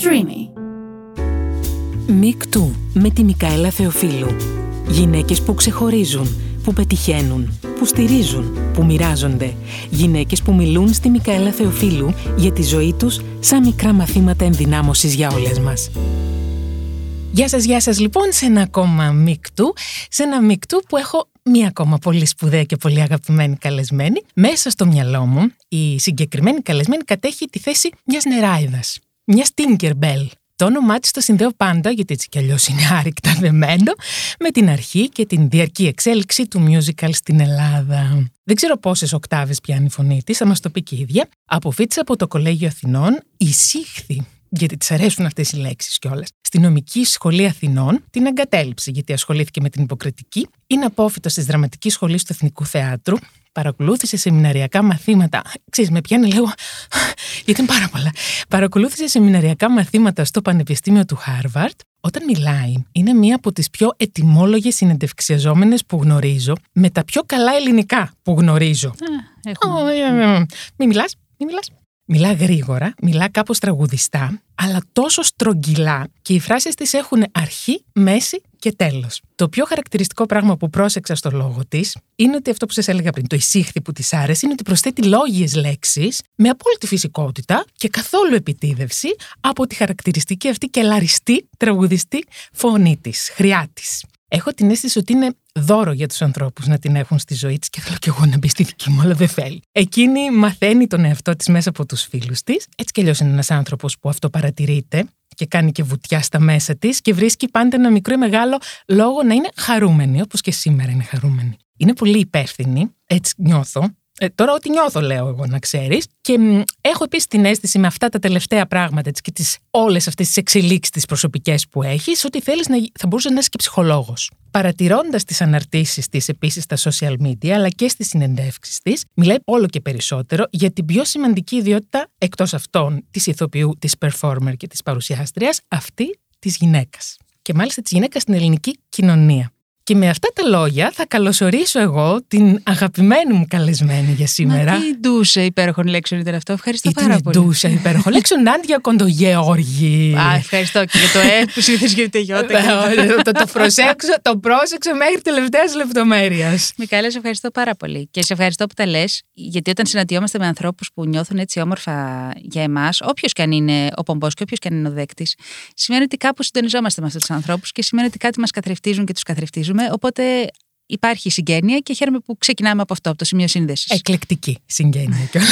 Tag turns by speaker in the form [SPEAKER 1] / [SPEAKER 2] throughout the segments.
[SPEAKER 1] Streamy.
[SPEAKER 2] Μικτού με τη Μικαέλα Θεοφίλου. Γυναίκες που ξεχωρίζουν, που πετυχαίνουν, που στηρίζουν, που μοιράζονται. Γυναίκες που μιλούν στη Μικαέλα Θεοφίλου για τη ζωή τους σαν μικρά μαθήματα ενδυνάμωσης για όλες μας. Γεια σας, γεια σας λοιπόν σε ένα ακόμα μικτού, σε ένα μικτού που έχω μία ακόμα πολύ σπουδαία και πολύ αγαπημένη καλεσμένη. Μέσα στο μυαλό μου η συγκεκριμένη καλεσμένη κατέχει τη θέση μιας νεράιδας, μιας Tinkerbell. Το όνομά της το συνδέω πάντα, γιατί έτσι κι αλλιώς είναι άρρηκτα δεμένο, με την αρχή και την διαρκή εξέλιξη του musical στην Ελλάδα. Δεν ξέρω πόσες οκτάβες πιάνει η φωνή της, θα μας το πει και η ίδια. Αποφύτησε από το Κολέγιο Αθηνών, εισήχθη γιατί τη αρέσουν αυτές οι λέξεις κιόλας. Στη νομική σχολή Αθηνών την εγκατέλειψε, γιατί ασχολήθηκε με την υποκριτική. Είναι απόφυτος της δραματικής σχολής του Εθνικού Θεάτρου. Παρακολούθησε σεμιναριακά μαθήματα. Ξέρεις, με πιάνει λίγο. γιατί είναι πάρα πολλά. Παρακολούθησε σεμιναριακά μαθήματα στο Πανεπιστήμιο του Χάρβαρτ. Όταν μιλάει, είναι μία από τις πιο ετοιμόλογες συνεντευξιαζόμενες που γνωρίζω, με τα πιο καλά ελληνικά που γνωρίζω. Μην μιλάς, μην μιλάς. Μιλά γρήγορα, μιλά κάπως τραγουδιστά, αλλά τόσο στρογγυλά και οι φράσεις της έχουν αρχή, μέση και τέλος. Το πιο χαρακτηριστικό πράγμα που πρόσεξα στο λόγο της είναι ότι αυτό που σας έλεγα πριν, το εισήχθη που της άρεσε, είναι ότι προσθέτει λόγιες λέξεις με απόλυτη φυσικότητα και καθόλου επιτίδευση από τη χαρακτηριστική αυτή και λαριστή τραγουδιστή φωνή της, χρειά της. Έχω την αίσθηση ότι είναι δώρο για τους ανθρώπους να την έχουν στη ζωή της και θέλω κι εγώ να μπει στη δική μου, αλλά δεν θέλει. Εκείνη μαθαίνει τον εαυτό της μέσα από τους φίλους της. Έτσι κι αλλιώς είναι ένας άνθρωπος που αυτό παρατηρείται και κάνει και βουτιά στα μέσα της και βρίσκει πάντα ένα μικρό ή μεγάλο λόγο να είναι χαρούμενη, όπως και σήμερα είναι χαρούμενη. Είναι πολύ υπεύθυνη, έτσι νιώθω, ε, τώρα, ό,τι νιώθω, λέω εγώ να ξέρεις. Και μ, έχω επίσης την αίσθηση με αυτά τα τελευταία πράγματα έτσι, και τις, όλες αυτές τις εξελίξεις τις προσωπικές που έχεις, ότι θέλεις να θα μπορούσες να είσαι και ψυχολόγος. Παρατηρώντας τις αναρτήσεις της επίσης στα social media, αλλά και στις συνεντεύξεις της, μιλάει όλο και περισσότερο για την πιο σημαντική ιδιότητα εκτός αυτών της ηθοποιού, της performer και της παρουσιάστριας, αυτή της γυναίκας. Και μάλιστα της γυναίκας στην ελληνική κοινωνία. Και με αυτά τα λόγια θα καλωσορίσω εγώ την αγαπημένη μου καλεσμένη για σήμερα.
[SPEAKER 3] Μα τι ντούσε υπέροχων λέξεων ήταν αυτό. Ευχαριστώ
[SPEAKER 2] Ήταν
[SPEAKER 3] πάρα πολύ.
[SPEAKER 2] ντούσα υπέροχο. Λέξω Νάντια Κοντογεώργη.
[SPEAKER 3] Α, ευχαριστώ και για το ε που συνήθως γίνεται γιώτα.
[SPEAKER 2] το, το, προσέξω, το πρόσεξω μέχρι τελευταίας λεπτομέρειας.
[SPEAKER 3] Μικάλα, σε ευχαριστώ πάρα πολύ. Και σε ευχαριστώ που τα λες, γιατί όταν συναντιόμαστε με ανθρώπους που νιώθουν έτσι όμορφα για εμάς, όποιος και αν είναι ο πομπός και όποιος και αν είναι ο δέκτης, σημαίνει ότι κάπου συντονιζόμαστε με αυτούς τους ανθρώπους και σημαίνει ότι κάτι μας καθρεφτίζουν και τους καθρεφτίζουμε. Οπότε υπάρχει συγγένεια και χαίρομαι που ξεκινάμε από αυτό, από το σημείο σύνδεσης.
[SPEAKER 2] Εκλεκτική συγγένεια κιόλα.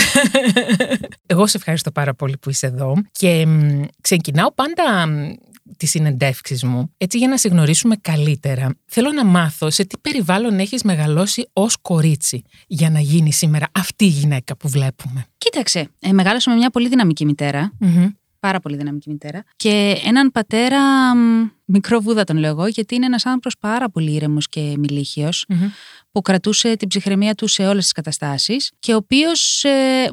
[SPEAKER 2] Εγώ σε ευχαριστώ πάρα πολύ που είσαι εδώ και μ, ξεκινάω πάντα μ, τις συνεντεύξεις μου έτσι για να σε γνωρίσουμε καλύτερα. Θέλω να μάθω σε τι περιβάλλον έχεις μεγαλώσει ως κορίτσι για να γίνει σήμερα αυτή η γυναίκα που βλέπουμε.
[SPEAKER 3] Κοίταξε, ε, μεγάλωσα με μια πολύ δυναμική μητέρα.
[SPEAKER 2] Μμμ.
[SPEAKER 3] Πάρα πολύ δυναμική μητέρα. Και έναν πατέρα, μ, μικρό βούδα τον λέω εγώ, γιατί είναι ένας άνθρωπος πάρα πολύ ήρεμος και μιλήχιος,
[SPEAKER 2] Μμμ.
[SPEAKER 3] που κρατούσε την ψυχραιμία του σε όλες τις καταστάσεις και ο οποίος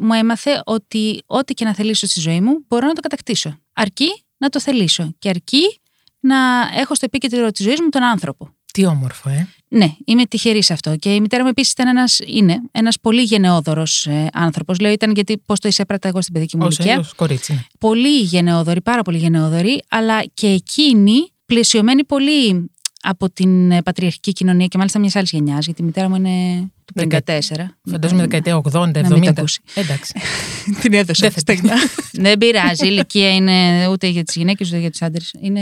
[SPEAKER 3] μου έμαθε ότι ό,τι και να θελήσω στη ζωή μου μπορώ να το κατακτήσω. Αρκεί να το θελήσω και αρκεί να έχω στο επίκεντρο της ζωής μου τον άνθρωπο.
[SPEAKER 2] Τι όμορφο, ε.
[SPEAKER 3] Ναι, είμαι τυχερής σε αυτό. Και η μητέρα μου επίσης ήταν ένας, είναι ένας πολύ γενναιόδωρος ε, άνθρωπος. Λέω ήταν γιατί πώς το εισέπρατα εγώ στην παιδική μου
[SPEAKER 2] Ως
[SPEAKER 3] ηλικία.
[SPEAKER 2] έως κορίτσι. ναι.
[SPEAKER 3] Πολύ γενναιόδορη, πάρα πολύ γενναιόδορη, αλλά και εκείνη πλαισιωμένη πολύ από την ε, πατριαρχική κοινωνία και μάλιστα μιας άλλης γενιάς, γιατί η μητέρα μου είναι του 54.
[SPEAKER 2] Δεκα- Φαντάζομαι δεκαετία 80,
[SPEAKER 3] Να μην το
[SPEAKER 2] 70.
[SPEAKER 3] ακούσει.
[SPEAKER 2] Εντάξει.
[SPEAKER 3] την έδωσα.
[SPEAKER 2] Δεν θα
[SPEAKER 3] στεγνά. Δεν πειράζει. Η ηλικία είναι ούτε για τις γυναίκες ούτε για τους άντρες. Είναι,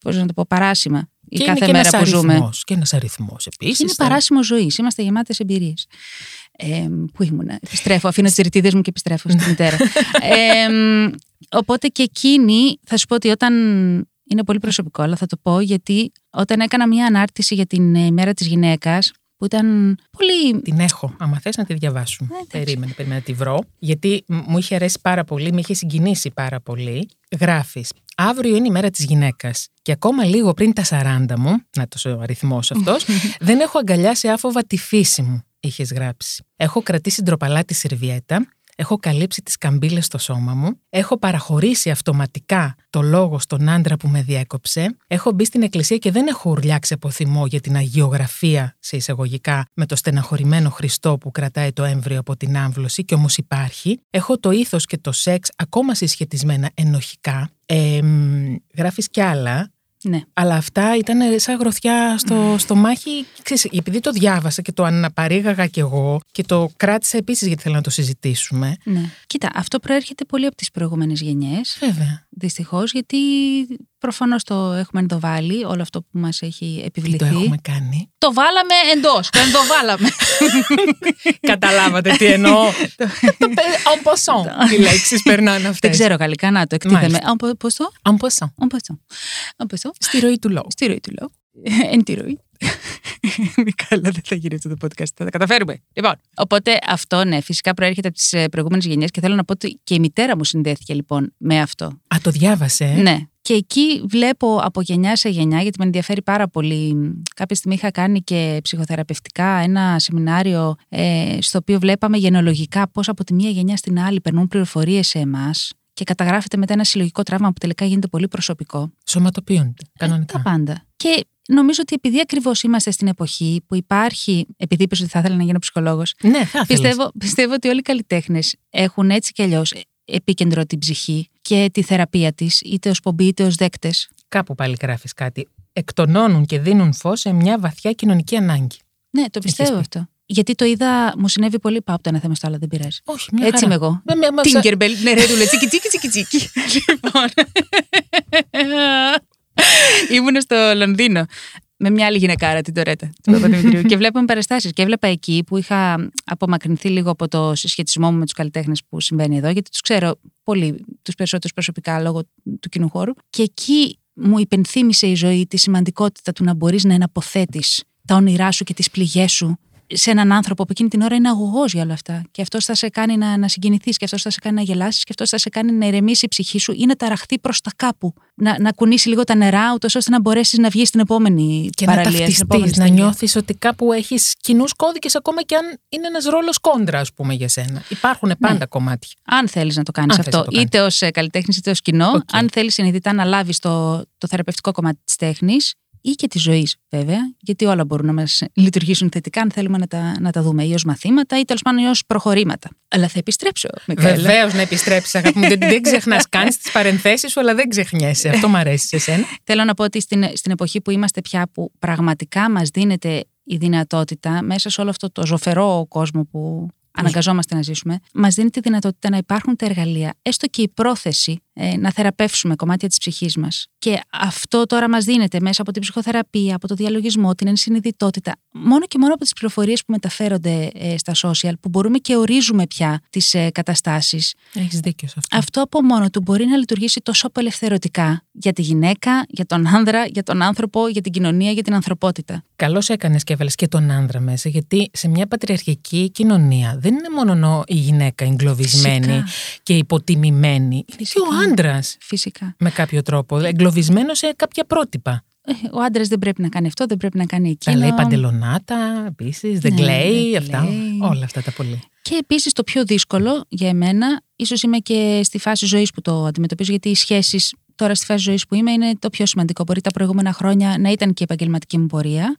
[SPEAKER 3] πώς να το πω, παράσημα. Η
[SPEAKER 2] Και είναι
[SPEAKER 3] κάθε
[SPEAKER 2] και
[SPEAKER 3] μέρα
[SPEAKER 2] ένας
[SPEAKER 3] που ζούμε.
[SPEAKER 2] αριθμός, Και ένας αριθμός επίσης.
[SPEAKER 3] Είναι παράσημος ζωής. Είμαστε γεμάτες εμπειρίες. Ε, πού ήμουνα. Επιστρέφω. Αφήνω τις ρητίδες μου και επιστρέφω στη μητέρα. ε, οπότε και εκείνη, θα σου πω ότι όταν. Είναι πολύ προσωπικό, αλλά θα το πω γιατί όταν έκανα μια ανάρτηση για την ε, μέρα της γυναίκας, που ήταν πολύ.
[SPEAKER 2] Την έχω. Άμα θες να τη διαβάσουμε.
[SPEAKER 3] Ε, εντάξει.
[SPEAKER 2] περίμενε, περίμενε να τη βρω. Γιατί μ- μου είχε αρέσει πάρα πολύ, με είχε συγκινήσει πάρα πολύ. Γράφεις. Αύριο είναι η μέρα της γυναίκας. Και ακόμα λίγο πριν τα 40 μου, να το ο αριθμός αυτός, δεν έχω αγκαλιάσει άφοβα τη φύση μου, είχες γράψει. Έχω κρατήσει ντροπαλά τη σερβιέτα, έχω καλύψει τις καμπύλες στο σώμα μου, έχω παραχωρήσει αυτοματικά το λόγο στον άντρα που με διέκοψε, έχω μπει στην εκκλησία και δεν έχω ουρλιάξει από θυμό για την αγιογραφία, σε εισαγωγικά, με το στεναχωρημένο Χριστό που κρατάει το έμβριο από την άμβλωση και όμως υπάρχει. Έχω το ήθος και το σεξ ακόμα συσχετισμένα ενοχικά. Ε, γράφεις κι άλλα
[SPEAKER 3] Ναι.
[SPEAKER 2] αλλά αυτά ήταν σαν γροθιά στο, στο μάχη. Ξέρεις, επειδή το διάβασα και το αναπαρήγαγα κι εγώ και το κράτησα επίσης γιατί θέλω να το συζητήσουμε.
[SPEAKER 3] ναι. Κοίτα, αυτό προέρχεται πολύ από τις προηγούμενες γενιές.
[SPEAKER 2] Βέβαια.
[SPEAKER 3] Δυστυχώς, γιατί προφανώς το έχουμε ενδοβάλει όλο αυτό που μας έχει
[SPEAKER 2] Τι
[SPEAKER 3] επιβληθεί.
[SPEAKER 2] το έχουμε κάνει.
[SPEAKER 3] Το βάλαμε εντός. Το ενδοβάλαμε.
[SPEAKER 2] Καταλάβατε τι εννοώ. En passant. Οι λέξεις περνάνε αυτές.
[SPEAKER 3] Δεν ξέρω γαλλικά, να το εκτίθεμε.
[SPEAKER 2] Μάλιστα.
[SPEAKER 3] Πώ το;
[SPEAKER 2] En passant.
[SPEAKER 3] En passant. En passant.
[SPEAKER 2] Στη ροή του λόγου.
[SPEAKER 3] Στη ροή του λόγου. Εν τη ροή. Καλά, δεν θα γίνει αυτό το podcast. Θα τα καταφέρουμε. Λοιπόν, οπότε αυτό, ναι, φυσικά προέρχεται από τις προηγούμενες γενιές και θέλω να πω ότι και η μητέρα μου συνδέθηκε λοιπόν με αυτό.
[SPEAKER 2] Α, το διάβασε. ε;
[SPEAKER 3] Ναι. Και εκεί βλέπω από γενιά σε γενιά, γιατί με ενδιαφέρει πάρα πολύ. Κάποια στιγμή είχα κάνει και ψυχοθεραπευτικά ένα σεμινάριο ε, στο οποίο βλέπαμε γενολογικά πώς από τη μία γενιά στην άλλη περνούν πληροφορίες σε εμάς και καταγράφεται μετά ένα συλλογικό τραύμα που τελικά γίνεται πολύ προσωπικό.
[SPEAKER 2] Σωματοποιούνται.
[SPEAKER 3] Τα
[SPEAKER 2] Κανονικά.
[SPEAKER 3] πάντα. Και νομίζω ότι επειδή ακριβώς είμαστε στην εποχή που υπάρχει. Επειδή είπες ότι θα ήθελα να γίνω ψυχολόγος,
[SPEAKER 2] Ναι, θα ήθελες.
[SPEAKER 3] πιστεύω, πιστεύω ότι όλοι οι καλλιτέχνες έχουν έτσι κι αλλιώς επίκεντρο την ψυχή και τη θεραπεία της, είτε ως πομπή είτε ως δέκτες.
[SPEAKER 2] Κάπου πάλι γράφεις κάτι. Εκτονώνουν και δίνουν φως σε μια βαθιά κοινωνική ανάγκη.
[SPEAKER 3] Ναι, το πιστεύω
[SPEAKER 2] πει.
[SPEAKER 3] αυτό. Γιατί το είδα, μου συνέβη πολύ. Πάω από το ένα θέμα στο άλλο, δεν πειράζει.
[SPEAKER 2] Όχι, μια
[SPEAKER 3] Έτσι
[SPEAKER 2] χαρά.
[SPEAKER 3] είμαι εγώ.
[SPEAKER 2] Με- με- με-
[SPEAKER 3] Τίγκερμπελ, ναι, ρε, δούλε, τσίκι, τσίκι, τσίκι, τσίκι. Λοιπόν. Ήμουν στο Λονδίνο με μια άλλη γυναικάρα, την Τωρέτα, του Παπαδημητρίου. και βλέπαμε παραστάσει. Και έβλεπα εκεί που είχα απομακρυνθεί λίγο από το συσχετισμό μου με τους καλλιτέχνες που συμβαίνει εδώ, γιατί τους ξέρω πολύ, τους περισσότερους προσωπικά λόγω του κοινού χώρου. Και εκεί μου υπενθύμησε η ζωή τη σημαντικότητα του να μπορείς να εναποθέτεις τα όνειρά σου και τις πληγές σου σε έναν άνθρωπο που εκείνη την ώρα είναι αγωγός για όλα αυτά. Και αυτός θα σε κάνει να, να συγκινηθείς, και αυτός θα σε κάνει να γελάσεις, και αυτός θα σε κάνει να ηρεμήσει η ψυχή σου ή να ταραχθεί προς τα κάπου. Να, να κουνήσει λίγο τα νερά, ούτως ώστε να μπορέσεις να βγεις στην επόμενη
[SPEAKER 2] Και να
[SPEAKER 3] παραλία. στην επόμενη
[SPEAKER 2] ταυτιστεί, να
[SPEAKER 3] στενιά.
[SPEAKER 2] νιώθεις ότι κάπου έχεις κοινούς κώδικες, ακόμα και αν είναι ένας ρόλος κόντρα, ας πούμε, για σένα. Υπάρχουν πάντα κομμάτια.
[SPEAKER 3] Αν θέλεις να το κάνεις
[SPEAKER 2] Αν θες
[SPEAKER 3] αυτό,
[SPEAKER 2] να το κάνεις.
[SPEAKER 3] είτε ως καλλιτέχνης είτε ως κοινό,
[SPEAKER 2] Οκ.
[SPEAKER 3] αν θέλεις συνειδητά να λάβεις το, το θεραπευτικό κομμάτι της τέχνης ή και της ζωής, βέβαια, γιατί όλα μπορούν να μας λειτουργήσουν θετικά, αν θέλουμε να τα, να τα δούμε, ή ως μαθήματα ή τέλος πάντων ως προχωρήματα. Αλλά θα επιστρέψω, Μικαέλα.
[SPEAKER 2] Βεβαίως να επιστρέψεις, αγάπη μου. δεν δεν ξεχνάς. Κάνει τι παρενθέσεις σου, αλλά δεν ξεχνιέσαι. Αυτό μου αρέσει σε σένα.
[SPEAKER 3] Θέλω να πω ότι στην, στην εποχή που είμαστε πια, που πραγματικά μας δίνεται η δυνατότητα μέσα σε όλο αυτό το ζοφερό κόσμο που αναγκαζόμαστε να ζήσουμε, μας δίνει τη δυνατότητα να υπάρχουν τα εργαλεία, έστω και η πρόθεση ε, να θεραπεύσουμε κομμάτια της ψυχής μας. Και αυτό τώρα μας δίνεται μέσα από την ψυχοθεραπεία, από το διαλογισμό, την ενσυνειδητότητα, μόνο και μόνο από τις πληροφορίες που μεταφέρονται ε, στα social, που μπορούμε και ορίζουμε πια τις ε, καταστάσεις.
[SPEAKER 2] Έχεις δίκιο σε αυτό.
[SPEAKER 3] Αυτό από μόνο του μπορεί να λειτουργήσει τόσο απελευθερωτικά για τη γυναίκα, για τον άνδρα, για τον άνθρωπο, για την κοινωνία, για την ανθρωπότητα.
[SPEAKER 2] Καλώς έκανες και έβαλες και τον άνδρα μέσα, γιατί σε μια πατριαρχική κοινωνία δεν είναι μόνο η γυναίκα εγκλωβισμένη
[SPEAKER 3] Φυσικά.
[SPEAKER 2] και υποτιμημένη. Είναι και
[SPEAKER 3] Φυσικά.
[SPEAKER 2] ο άντρας
[SPEAKER 3] Φυσικά.
[SPEAKER 2] με κάποιο τρόπο. Εγκλωβισμένο σε κάποια πρότυπα.
[SPEAKER 3] Ε, Ο άντρας δεν πρέπει να κάνει αυτό, δεν πρέπει να κάνει εκείνο.
[SPEAKER 2] Τα λέει παντελονάτα, επίσης, δεν
[SPEAKER 3] Ναι,
[SPEAKER 2] κλαίει,
[SPEAKER 3] δεν
[SPEAKER 2] αυτά.
[SPEAKER 3] κλαίει.
[SPEAKER 2] Όλα αυτά τα πολύ.
[SPEAKER 3] Και επίσης το πιο δύσκολο για εμένα, ίσως είμαι και στη φάση ζωής που το αντιμετωπίζω, γιατί οι σχέσεις τώρα στη φάση ζωής που είμαι είναι το πιο σημαντικό. Μπορεί τα προηγούμενα χρόνια να ήταν και η επαγγελματική μου πορεία.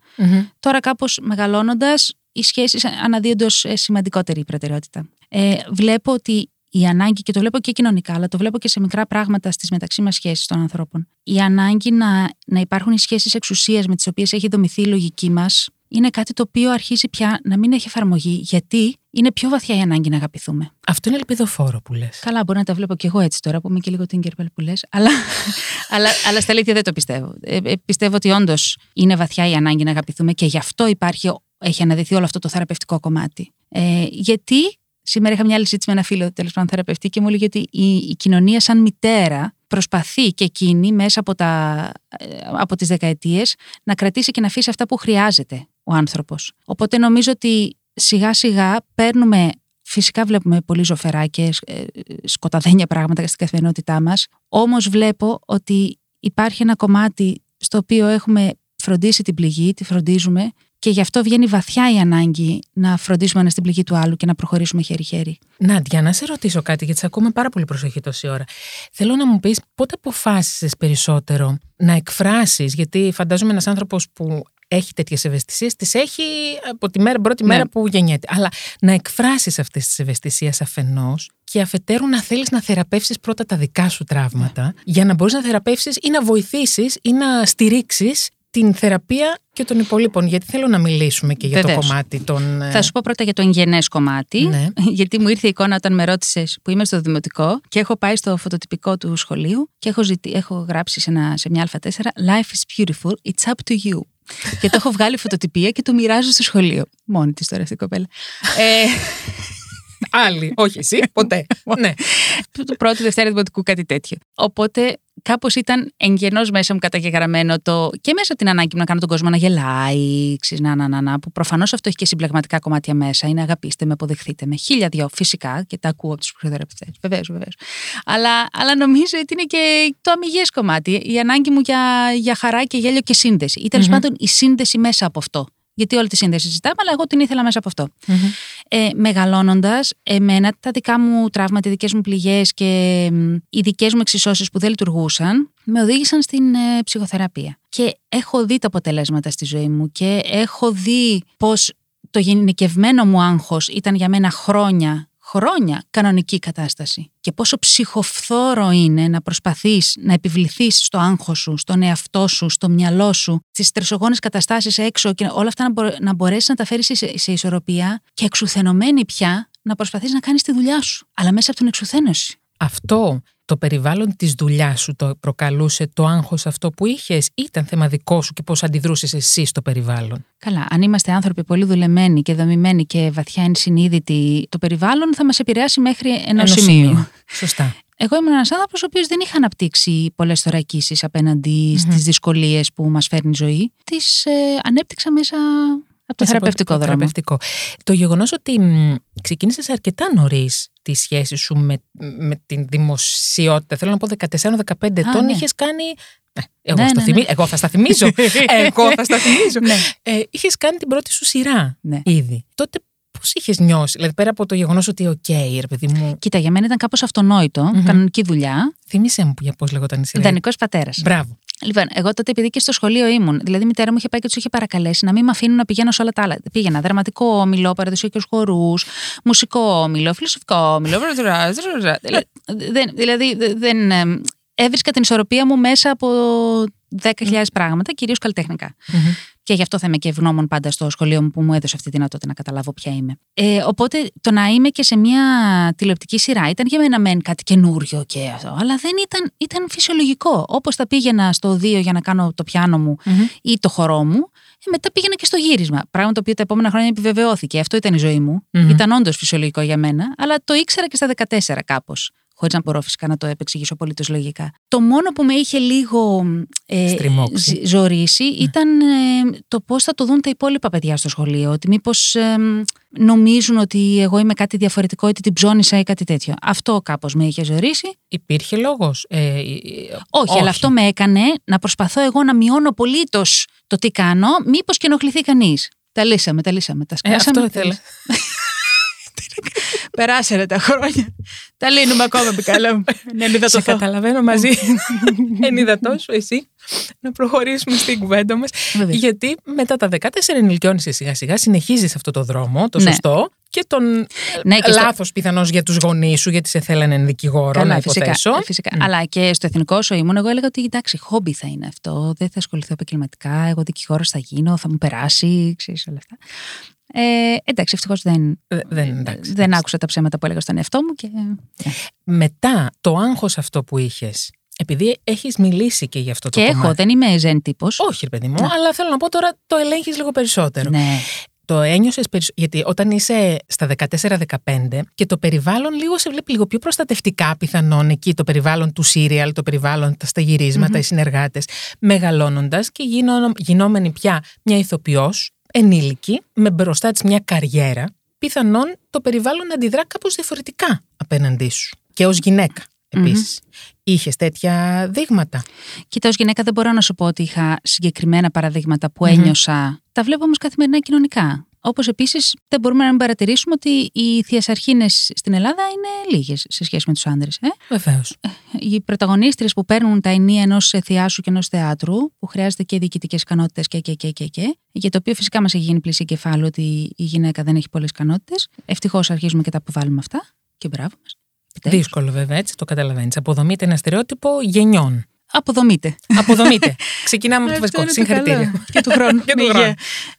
[SPEAKER 3] Τώρα, κάπως μεγαλώνοντας, οι σχέσεις αναδύονται ως σημαντικότερη προτεραιότητα. Ε, βλέπω ότι η ανάγκη, και το βλέπω και κοινωνικά, αλλά το βλέπω και σε μικρά πράγματα στις μεταξύ μας σχέσεις των ανθρώπων, η ανάγκη να, να υπάρχουν οι σχέσεις εξουσίας με τις οποίες έχει δομηθεί η λογική μας, είναι κάτι το οποίο αρχίζει πια να μην έχει εφαρμογή, γιατί είναι πιο βαθιά η ανάγκη να αγαπηθούμε.
[SPEAKER 2] Αυτό είναι ελπιδοφόρο που λες.
[SPEAKER 3] Καλά, μπορεί να τα βλέπω κι εγώ έτσι τώρα, που είμαι και λίγο την Κέρπελ που λες, αλλά, αλλά, αλλά στα αλήθεια δεν το πιστεύω. Ε, ε, πιστεύω ότι όντως είναι βαθιά η ανάγκη να αγαπηθούμε και γι' αυτό υπάρχει, έχει αναδειθεί όλο αυτό το θεραπευτικό κομμάτι. Ε, γιατί σήμερα είχα μια άλλη συζήτηση με ένα φίλο τέλος πάντων θεραπευτή και μου έλεγε ότι η, η κοινωνία σαν μητέρα προσπαθεί και εκείνη μέσα από, τα, ε, από τις δεκαετίες να κρατήσει και να αφήσει αυτά που χρειάζεται ο άνθρωπος. Οπότε νομίζω ότι σιγά σιγά παίρνουμε Φυσικά βλέπουμε πολύ ζωφερά και ε, σκοταδένια πράγματα στην καθημερινότητά μας. Όμως βλέπω ότι υπάρχει ένα κομμάτι στο οποίο έχουμε φροντίσει την πληγή, τη φροντίζουμε και γι' αυτό βγαίνει βαθιά η ανάγκη να φροντίσουμε ένας στην πληγή του άλλου και να προχωρήσουμε χέρι-χέρι.
[SPEAKER 2] Νάντια, να σε ρωτήσω κάτι, γιατί σε ακούμε πάρα πολύ προσοχή τόση ώρα. Θέλω να μου πεις πότε αποφάσισες περισσότερο να εκφράσεις, γιατί φαντάζομαι ένας άνθρωπος που έχει τέτοιες ευαισθησίες, τις έχει από τη μέρα, πρώτη μέρα ναι. που γεννιέται. Αλλά να εκφράσεις αυτές τις ευαισθησίες αφενός και αφετέρου να θέλεις να θεραπεύσεις πρώτα τα δικά σου τραύματα, για να μπορείς να θεραπεύσεις ή να βοηθήσεις ή να στηρίξεις την θεραπεία και των υπολείπων. Γιατί θέλω να μιλήσουμε και για το κομμάτι των.
[SPEAKER 3] Ε, Θα σου πω πρώτα για το εγγενέ κομμάτι. Ναι. Γιατί μου ήρθε η εικόνα όταν με ρώτησες που είμαι στο δημοτικό και έχω πάει στο φωτοτυπικό του σχολείου και έχω, ζητή, έχω γράψει σε, ένα, σε μια Α4 Life is beautiful, it's up to you. Και το έχω βγάλει φωτοτυπία και το μοιράζω στο σχολείο. Μόνη της τώρα αυτή η κοπέλα. ε,
[SPEAKER 2] Άλλη, όχι εσύ, ποτέ. ναι.
[SPEAKER 3] Το πρώτο, Δευτέρα Δημοτικού, κάτι τέτοιο. Οπότε κάπως ήταν εγγενώς μέσα μου καταγεγραμμένο το. και μέσα από την ανάγκη μου να κάνω τον κόσμο να γελάει, ξέρεις, να, να, να, να, που προφανώς αυτό έχει και συμπλεγματικά κομμάτια μέσα. Είναι αγαπήστε με, αποδεχθείτε με. Χίλια δυο, φυσικά, και τα ακούω από τους ψυχοθεραπευτές. Βεβαίως, βεβαίως. Αλλά, αλλά νομίζω ότι είναι και το αμυγές κομμάτι. Η ανάγκη μου για, για χαρά και γέλιο και σύνδεση. Ή τέλος mm-hmm. πάντων η σύνδεση μέσα από αυτό. Γιατί όλη τη σύνδεση ζητάμε, αλλά εγώ την ήθελα μέσα από αυτό. Mm-hmm. Ε, Μεγαλώνοντας, εμένα τα δικά μου τραύματα, οι δικές μου πληγές και οι δικές μου εξισώσεις που δεν λειτουργούσαν, με οδήγησαν στην ε, ψυχοθεραπεία. Και έχω δει τα αποτελέσματα στη ζωή μου και έχω δει πώς το γενικευμένο μου άγχος ήταν για μένα χρόνια χρόνια κανονική κατάσταση. Και πόσο ψυχοφθόρο είναι να προσπαθείς να επιβληθείς στο άγχος σου, στον εαυτό σου, στο μυαλό σου, στις στρεσογόνες καταστάσεις έξω και όλα αυτά να, μπο- να μπορέσεις να τα φέρεις σε, σε ισορροπία και εξουθενωμένη πια να προσπαθείς να κάνεις τη δουλειά σου, αλλά μέσα από την εξουθένωση.
[SPEAKER 2] Αυτό το περιβάλλον της δουλειάς σου το προκαλούσε το άγχος αυτό που είχες, ή ήταν θέμα δικό σου και πώς αντιδρούσες εσύ στο περιβάλλον;
[SPEAKER 3] Καλά. Αν είμαστε άνθρωποι πολύ δουλεμένοι και δομημένοι και βαθιά ενσυνείδητοι, το περιβάλλον θα μας επηρεάσει μέχρι ενός σημείου.
[SPEAKER 2] Σωστά.
[SPEAKER 3] Εγώ ήμουν ένας άνθρωπος ο οποίος δεν είχα αναπτύξει πολλές θωρακίσεις απέναντι mm-hmm. στις δυσκολίες που μας φέρνει η ζωή. Τις ε, ανέπτυξα μέσα από το θεραπευτικό δρόμο.
[SPEAKER 2] Θεραπευτικό. Το γεγονός ότι ξεκίνησες αρκετά νωρίς τη σχέση σου με, με την δημοσιότητα. Θέλω να πω 14-15 ετών, ναι. είχες κάνει. Ναι, εγώ, ναι, ναι, ναι. εγώ θα στα θυμίζω. εγώ θα στα θυμίζω. ναι. ε, είχες κάνει την πρώτη σου σειρά ναι. ήδη. Τότε Πώς είχες νιώσει, δηλαδή πέρα από το γεγονός ότι, okay, okay, ρε παιδί μου.
[SPEAKER 3] Κοίτα, για μένα ήταν κάπως αυτονόητο, mm-hmm. κανονική δουλειά.
[SPEAKER 2] Θύμισέ μου για πώς λεγόταν η σειρά.
[SPEAKER 3] Ιδανικός πατέρας.
[SPEAKER 2] Μπράβο.
[SPEAKER 3] Λοιπόν, εγώ τότε επειδή και στο σχολείο ήμουν, δηλαδή η μητέρα μου είχε πάει και τους είχε παρακαλέσει να μην με αφήνουν να πηγαίνω σε όλα τα άλλα. Πήγαινα δραματικό όμιλο, παραδοσιακούς χορούς, μουσικό όμιλο, φιλοσοφικό όμιλο. δηλαδή δεν έβρισκα την ισορροπία μου μέσα από 10.000 πράγματα, κυρίως καλλιτεχνικά. Και γι' αυτό θα είμαι και ευγνώμων πάντα στο σχολείο μου που μου έδωσε αυτή τη δυνατότητα να καταλάβω ποια είμαι. Ε, οπότε το να είμαι και σε μια τηλεοπτική σειρά ήταν για μένα μεν κάτι καινούριο και αυτό, αλλά δεν ήταν, ήταν φυσιολογικό. Όπως θα πήγαινα στο 2 για να κάνω το πιάνο μου mm-hmm. ή το χορό μου, ε, μετά πήγαινα και στο γύρισμα. Πράγμα το οποίο τα επόμενα χρόνια επιβεβαιώθηκε. Αυτό ήταν η ζωή μου. Mm-hmm. Ήταν όντως φυσιολογικό για μένα, αλλά το ήξερα και στα 14 κάπως χωρίς να μπορώ φυσικά να το επεξηγήσω απολύτως λογικά. Το μόνο που με είχε λίγο ε, ζωρίσει ναι. ήταν ε, το πώς θα το δουν τα υπόλοιπα παιδιά στο σχολείο. Ότι μήπως ε, νομίζουν ότι εγώ είμαι κάτι διαφορετικό, ότι την ψώνισα ή κάτι τέτοιο. Αυτό κάπως με είχε ζωρίσει.
[SPEAKER 2] Υπήρχε λόγος. Ε, ε,
[SPEAKER 3] όχι, αλλά αυτό με έκανε να προσπαθώ εγώ να μειώνω απολύτως το τι κάνω, μήπως και ενοχληθεί κανείς. Τα λύσαμε, τα λύσαμε. Τα σκάσαμε.
[SPEAKER 2] αυτό ήθελα.
[SPEAKER 3] Περάσανε τα χρόνια. Τα λύνουμε ακόμα, Μπικάλα μου.
[SPEAKER 2] Ναι, Σε καταλαβαίνω μαζί. Ενυδατό σου εσύ να προχωρήσουμε στην κουβέντα μας. Γιατί μετά τα 14 ενηλικιώνεσαι σιγά σιγά, συνεχίζεις αυτό το δρόμο, το ναι. σωστό, και τον ναι, λάθο στο... πιθανώς για τους γονείς σου, γιατί σε θέλανε δικηγόρο, Καλά, να
[SPEAKER 3] φυσικά, φυσικά. Mm. Αλλά και στο εθνικό σου ήμουν, εγώ έλεγα ότι εντάξει, χόμπι θα είναι αυτό. Δεν θα ασχοληθώ επαγγελματικά. Εγώ δικηγόρος θα γίνω, θα μου περάσει, ξέρεις όλα αυτά. Ε, εντάξει, ευτυχώς δεν,
[SPEAKER 2] δεν,
[SPEAKER 3] δεν άκουσα τα ψέματα που έλεγα στον εαυτό μου. Και... Ναι.
[SPEAKER 2] Μετά το άγχος αυτό που είχες, επειδή έχεις μιλήσει και γι' αυτό
[SPEAKER 3] και
[SPEAKER 2] το
[SPEAKER 3] έχω,
[SPEAKER 2] κομμάτι.
[SPEAKER 3] δεν είμαι ζεν τύπος.
[SPEAKER 2] Όχι, ρε παιδί μου, ναι. αλλά θέλω να πω τώρα το ελέγχεις λίγο περισσότερο.
[SPEAKER 3] Ναι.
[SPEAKER 2] Το ένιωσες περισσότερο. Γιατί όταν είσαι στα 14-15 και το περιβάλλον λίγο σε βλέπει λίγο πιο προστατευτικά πιθανόν εκεί, το περιβάλλον του σύριαλ, το περιβάλλον, τα σταγυρίσματα, mm-hmm. οι συνεργάτες, μεγαλώνοντας και γινόμενη πια μια ηθοποιός, ενήλικη, με μπροστά της μια καριέρα, πιθανόν το περιβάλλον να αντιδρά κάπως διαφορετικά απέναντί σου και ως γυναίκα. επίσης. Είχες τέτοια δείγματα;
[SPEAKER 3] Κοίτα, ως γυναίκα δεν μπορώ να σου πω ότι είχα συγκεκριμένα παραδείγματα που ένιωσα. Τα βλέπω όμως καθημερινά κοινωνικά. Όπως επίσης δεν μπορούμε να μην παρατηρήσουμε ότι οι θείε στην Ελλάδα είναι λίγες σε σχέση με τους άντρες. Ε;
[SPEAKER 2] Βεβαίως.
[SPEAKER 3] Οι πρωταγωνίστρε που παίρνουν τα ενία ενός θεάσου και ενός θεάτρου, που χρειάζεται και διοικητικές ικανότητες και, και, και, και, και, για το οποίο φυσικά μας έχει γίνει πλήση κεφάλαιο ότι η γυναίκα δεν έχει πολλές ικανότητες. Ευτυχώς αρχίζουμε και τα αποβάλλουμε αυτά. Και μπράβο μας.
[SPEAKER 2] Δύσκολο βέβαια, έτσι το καταλαβαίνεις. Αποδομείται ένα στερεότυπο γενιών.
[SPEAKER 3] Αποδομείται.
[SPEAKER 2] Αποδομείται. Ξεκινάμε από το βασικό. Συγχαρητήρια.
[SPEAKER 3] και του χρόνου.
[SPEAKER 2] και του χρόνου.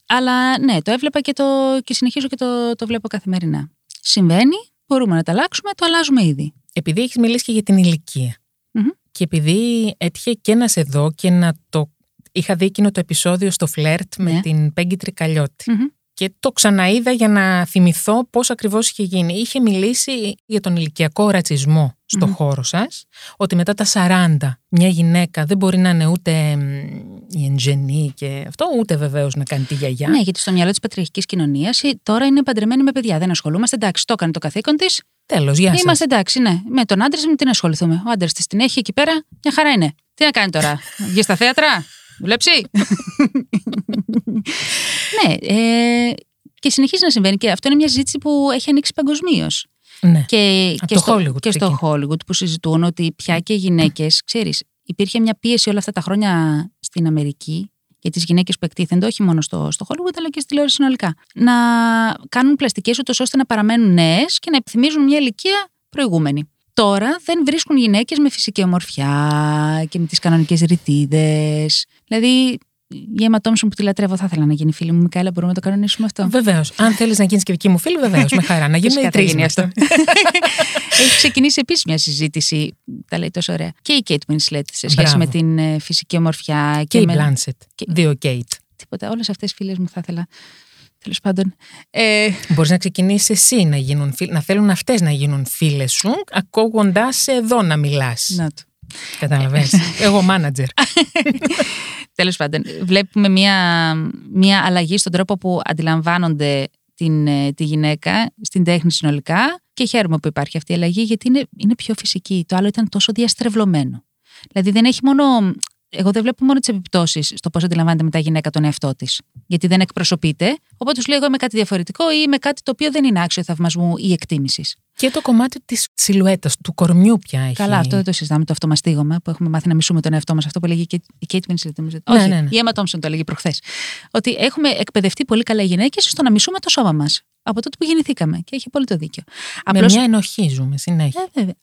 [SPEAKER 3] Αλλά ναι, το έβλεπα και, το, και συνεχίζω και το, το βλέπω καθημερινά. Συμβαίνει, μπορούμε να τα αλλάξουμε, το αλλάζουμε ήδη.
[SPEAKER 2] Επειδή έχεις μιλήσει και για την ηλικία.
[SPEAKER 3] Μμμ.
[SPEAKER 2] Και επειδή έτυχε και να σε δω και να το. Είχα δει εκείνο το επεισόδιο στο φλερτ με
[SPEAKER 3] Ναι.
[SPEAKER 2] την Πέγγι Τρικαλιώτη.
[SPEAKER 3] Μμμ.
[SPEAKER 2] Και το ξαναείδα για να θυμηθώ πώς ακριβώς είχε γίνει. Είχε μιλήσει για τον ηλικιακό ρατσισμό στο
[SPEAKER 3] Μμμ.
[SPEAKER 2] χώρο σας, ότι μετά τα 40 μια γυναίκα δεν μπορεί να είναι ούτε μ, η εγγενή και αυτό, ούτε βεβαίως να κάνει τη γιαγιά.
[SPEAKER 3] Ναι, γιατί στο μυαλό της πατριαρχικής κοινωνίας τώρα είναι παντρεμένη με παιδιά. Δεν ασχολούμαστε. Εντάξει, το έκανε το καθήκον της.
[SPEAKER 2] Τέλος, γεια σας.
[SPEAKER 3] Είμαστε εντάξει, ναι. Με τον άντρα με τι να ασχοληθούμε. Ο άντρας της την έχει εκεί πέρα, μια χαρά είναι. Τι να κάνει τώρα, βγει στα θέατρα, δουλέψει. ναι, ε, και συνεχίζει να συμβαίνει. Και αυτό είναι μια συζήτηση που έχει ανοίξει παγκοσμίως.
[SPEAKER 2] Ναι.
[SPEAKER 3] Και,
[SPEAKER 2] Από
[SPEAKER 3] και,
[SPEAKER 2] το
[SPEAKER 3] στο,
[SPEAKER 2] Hollywood
[SPEAKER 3] και στο Hollywood που συζητούν ότι πια και οι γυναίκες, ξέρεις, υπήρχε μια πίεση όλα αυτά τα χρόνια στην Αμερική για τις γυναίκες που εκτίθενται, όχι μόνο στο, στο Hollywood, αλλά και στη τηλεόραση συνολικά. Να κάνουν πλαστικές ούτως ώστε να παραμένουν νέες και να επιθυμίζουν μια ηλικία προηγούμενη. Τώρα δεν βρίσκουν γυναίκες με φυσική ομορφιά και με τις κανονικές ρητίδες. Δηλαδή, η Emma Thompson που τη λατρεύω, θα ήθελα να γίνει φίλη μου. Μικαέλα, μπορούμε να το κανονίσουμε αυτό;
[SPEAKER 2] Βεβαίως. Αν θέλεις να γίνεις και δική μου φίλη, βεβαίως. Με χαρά. Να γίνουμε οι
[SPEAKER 3] Φυσικά θα
[SPEAKER 2] τρεις.
[SPEAKER 3] γίνει αυτό. Έχει ξεκινήσει επίσης μια συζήτηση, τα λέει τόσο ωραία, και η Kate Winslet σε σχέση
[SPEAKER 2] Μπράβο.
[SPEAKER 3] με την ε, φυσική ομορφιά
[SPEAKER 2] Και η
[SPEAKER 3] με.
[SPEAKER 2] Μπλάνσετ.
[SPEAKER 3] και-
[SPEAKER 2] Δύο Κέιτ.
[SPEAKER 3] Τίποτα. Όλες αυτές οι φίλες μου θα ήθελα. Τέλος πάντων. Ε,
[SPEAKER 2] Μπορείς να ξεκινήσεις εσύ να, γίνουν, φίλ- να θέλουν αυτές να γίνουν φίλες σου, ακούγοντά εδώ να μιλάς.
[SPEAKER 3] να το.
[SPEAKER 2] Καταλαβαίνεις. Εγώ μάνατζερ.
[SPEAKER 3] Τέλος πάντων, βλέπουμε μια, μια αλλαγή στον τρόπο που αντιλαμβάνονται την, ε, τη γυναίκα στην τέχνη συνολικά και χαίρομαι που υπάρχει αυτή η αλλαγή γιατί είναι, είναι πιο φυσική. Το άλλο ήταν τόσο διαστρεβλωμένο. Δηλαδή δεν έχει μόνο. Εγώ δεν βλέπω μόνο τις επιπτώσεις στο πώς αντιλαμβάνεται μετά η γυναίκα τον εαυτό της. Γιατί δεν εκπροσωπείται. Οπότε τους λέει: Εγώ είμαι κάτι διαφορετικό ή είμαι κάτι το οποίο δεν είναι άξιο θαυμασμού ή εκτίμησης.
[SPEAKER 2] Και το κομμάτι της σιλουέτας, του κορμιού πια έχει.
[SPEAKER 3] Καλά, αυτό δεν το συζητάμε, το αυτομαστίγωμα που έχουμε μάθει να μισούμε τον εαυτό μας. Αυτό που λέγει και η Kate Winslet. νομίζω.
[SPEAKER 2] Ναι,
[SPEAKER 3] Όχι,
[SPEAKER 2] ναι, ναι.
[SPEAKER 3] η Emma Thompson το έλεγε προχθές. Ότι έχουμε εκπαιδευτεί πολύ καλά οι γυναίκες στο να μισούμε το σώμα μας. Από τότε που γεννηθήκαμε. Και έχει απόλυτο δίκιο.
[SPEAKER 2] Με
[SPEAKER 3] Απλώς,
[SPEAKER 2] μια ενοχή ζούμε συνέχεια.
[SPEAKER 3] ε, βέβαια.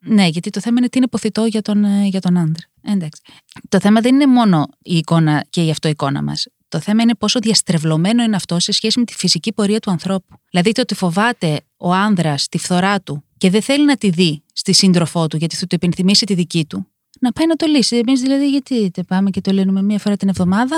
[SPEAKER 3] Απλώς, ναι, γιατί το θέμα είναι τι είναι ποθητό για τον, ε, για τον άντρα. Ε, Εντάξει. Το θέμα δεν είναι μόνο η εικόνα και η αυτοεικόνα μας. Το θέμα είναι πόσο διαστρεβλωμένο είναι αυτό σε σχέση με τη φυσική πορεία του ανθρώπου. Δηλαδή το ότι φοβάται ο άνδρας τη φθορά του και δεν θέλει να τη δει στη σύντροφό του γιατί θα του υπενθυμίσει τη δική του. Να πάει να το λύσει. Εμείς δηλαδή, γιατί δεν πάμε και το λύνουμε μία φορά την εβδομάδα;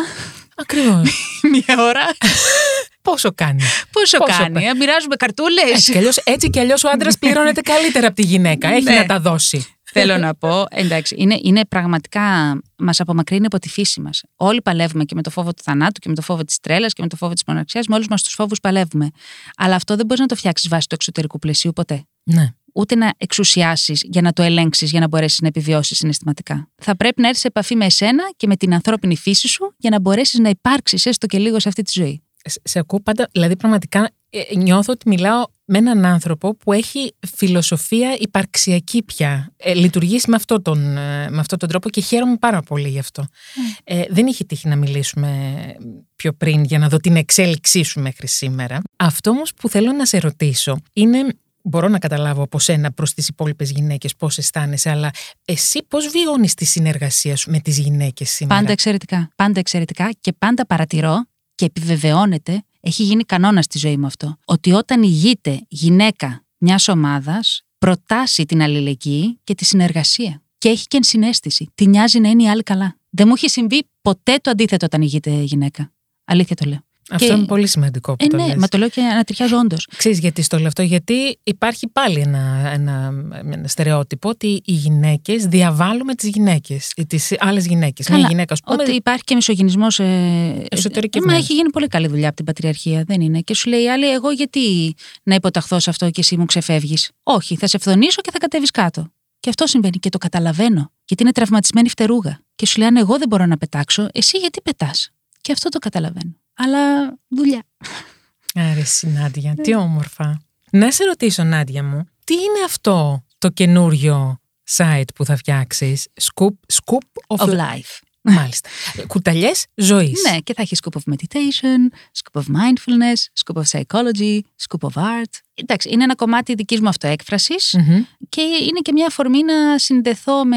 [SPEAKER 2] Ακριβώς.
[SPEAKER 3] Μία ώρα.
[SPEAKER 2] Πόσο κάνει;
[SPEAKER 3] Πόσο,
[SPEAKER 2] Πόσο
[SPEAKER 3] κάνει,
[SPEAKER 2] πέ-
[SPEAKER 3] ε, μοιράζουμε καρτούλες.
[SPEAKER 2] Έτσι κι αλλιώς, έτσι κι αλλιώς ο άντρας πληρώνεται καλύτερα από τη γυναίκα. Έχει
[SPEAKER 3] Ναι.
[SPEAKER 2] να τα δώσει.
[SPEAKER 3] Θέλω να πω, εντάξει, είναι, είναι πραγματικά μας απομακρύνει από τη φύση μας. Όλοι παλεύουμε και με το φόβο του θανάτου και με το φόβο της τρέλας και με το φόβο της μοναξιάς. Με όλους μας τους φόβους παλεύουμε. Αλλά αυτό δεν μπορείς να το φτιάξεις βάσει του εξωτερικού πλαισίου ποτέ.
[SPEAKER 2] Ναι.
[SPEAKER 3] Ούτε να εξουσιάσεις για να το ελέγξεις για να μπορέσεις να επιβιώσεις συναισθηματικά. Θα πρέπει να έρθεις σε επαφή με εσένα και με την ανθρώπινη φύση σου για να μπορέσεις να υπάρξεις έστω και λίγο σε αυτή τη ζωή.
[SPEAKER 2] Σε- Σε ακούω πάντα, δηλαδή πραγματικά ε, νιώθω ότι μιλάω με έναν άνθρωπο που έχει φιλοσοφία υπαρξιακή πια. Ε, λειτουργήσει με, αυτό τον, ε, με αυτόν τον τρόπο και χαίρομαι πάρα πολύ γι' αυτό. Ε, δεν είχε τύχει να μιλήσουμε πιο πριν για να δω την εξέλιξή σου μέχρι σήμερα. Αυτό όμως που θέλω να σε ρωτήσω είναι. Μπορώ να καταλάβω από σένα προς τις υπόλοιπες γυναίκες πώς αισθάνεσαι, αλλά εσύ πώς βιώνεις τη συνεργασία σου με τις γυναίκες σήμερα;
[SPEAKER 3] Πάντα εξαιρετικά. Πάντα εξαιρετικά και πάντα παρατηρώ και επιβεβαιώνεται, έχει γίνει κανόνας στη ζωή μου αυτό, ότι όταν ηγείται γυναίκα μιας ομάδας, προτάσει την αλληλεγγύη και τη συνεργασία. Και έχει και ενσυναίσθηση. Τη νοιάζει να είναι η άλλη καλά. Δεν μου έχει συμβεί ποτέ το αντίθετο όταν ηγείται γυναίκα. Αλήθεια το λέω.
[SPEAKER 2] Αυτό
[SPEAKER 3] και-
[SPEAKER 2] είναι πολύ σημαντικό που
[SPEAKER 3] Ε,
[SPEAKER 2] το
[SPEAKER 3] ναι,
[SPEAKER 2] λες.
[SPEAKER 3] μα το λέω και ανατριχιάζω όντως.
[SPEAKER 2] Ξέρεις γιατί στο λέω αυτό, γιατί υπάρχει πάλι ένα, ένα, ένα στερεότυπο ότι οι γυναίκες διαβάλλουμε τις γυναίκες, ή τις άλλες γυναίκες. Μια
[SPEAKER 3] Καλά,
[SPEAKER 2] γυναίκα, ας πούμε,
[SPEAKER 3] Ότι υπάρχει και μισογενισμός. Ε,
[SPEAKER 2] Εσωτερικευμένος.
[SPEAKER 3] Μα έχει γίνει πολύ καλή δουλειά από την πατριαρχία, δεν είναι. Και σου λέει η άλλη, εγώ γιατί να υποταχθώ σε αυτό και εσύ μου ξεφεύγεις; Όχι, θα σε φθονήσω και θα κατέβεις κάτω. Και αυτό συμβαίνει και το καταλαβαίνω. Γιατί είναι τραυματισμένη φτερούγα. Και σου λένε: Εγώ δεν μπορώ να πετάξω, εσύ γιατί πετάς; Και αυτό το καταλαβαίνω. Αλλά δουλειά.
[SPEAKER 2] Άρε, Νάντια, τι όμορφα. Να σε ρωτήσω, Νάντια μου, τι είναι αυτό το καινούριο site που θα φτιάξεις, Scoop, scoop of,
[SPEAKER 3] Of life.
[SPEAKER 2] Μάλιστα. Κουταλιές ζωής.
[SPEAKER 3] Ναι, και θα έχει scoop of meditation, scoop of mindfulness, scoop of psychology, scoop of art. Εντάξει, είναι ένα κομμάτι δικής μου αυτοέκφρασης και είναι και μια αφορμή να συνδεθώ με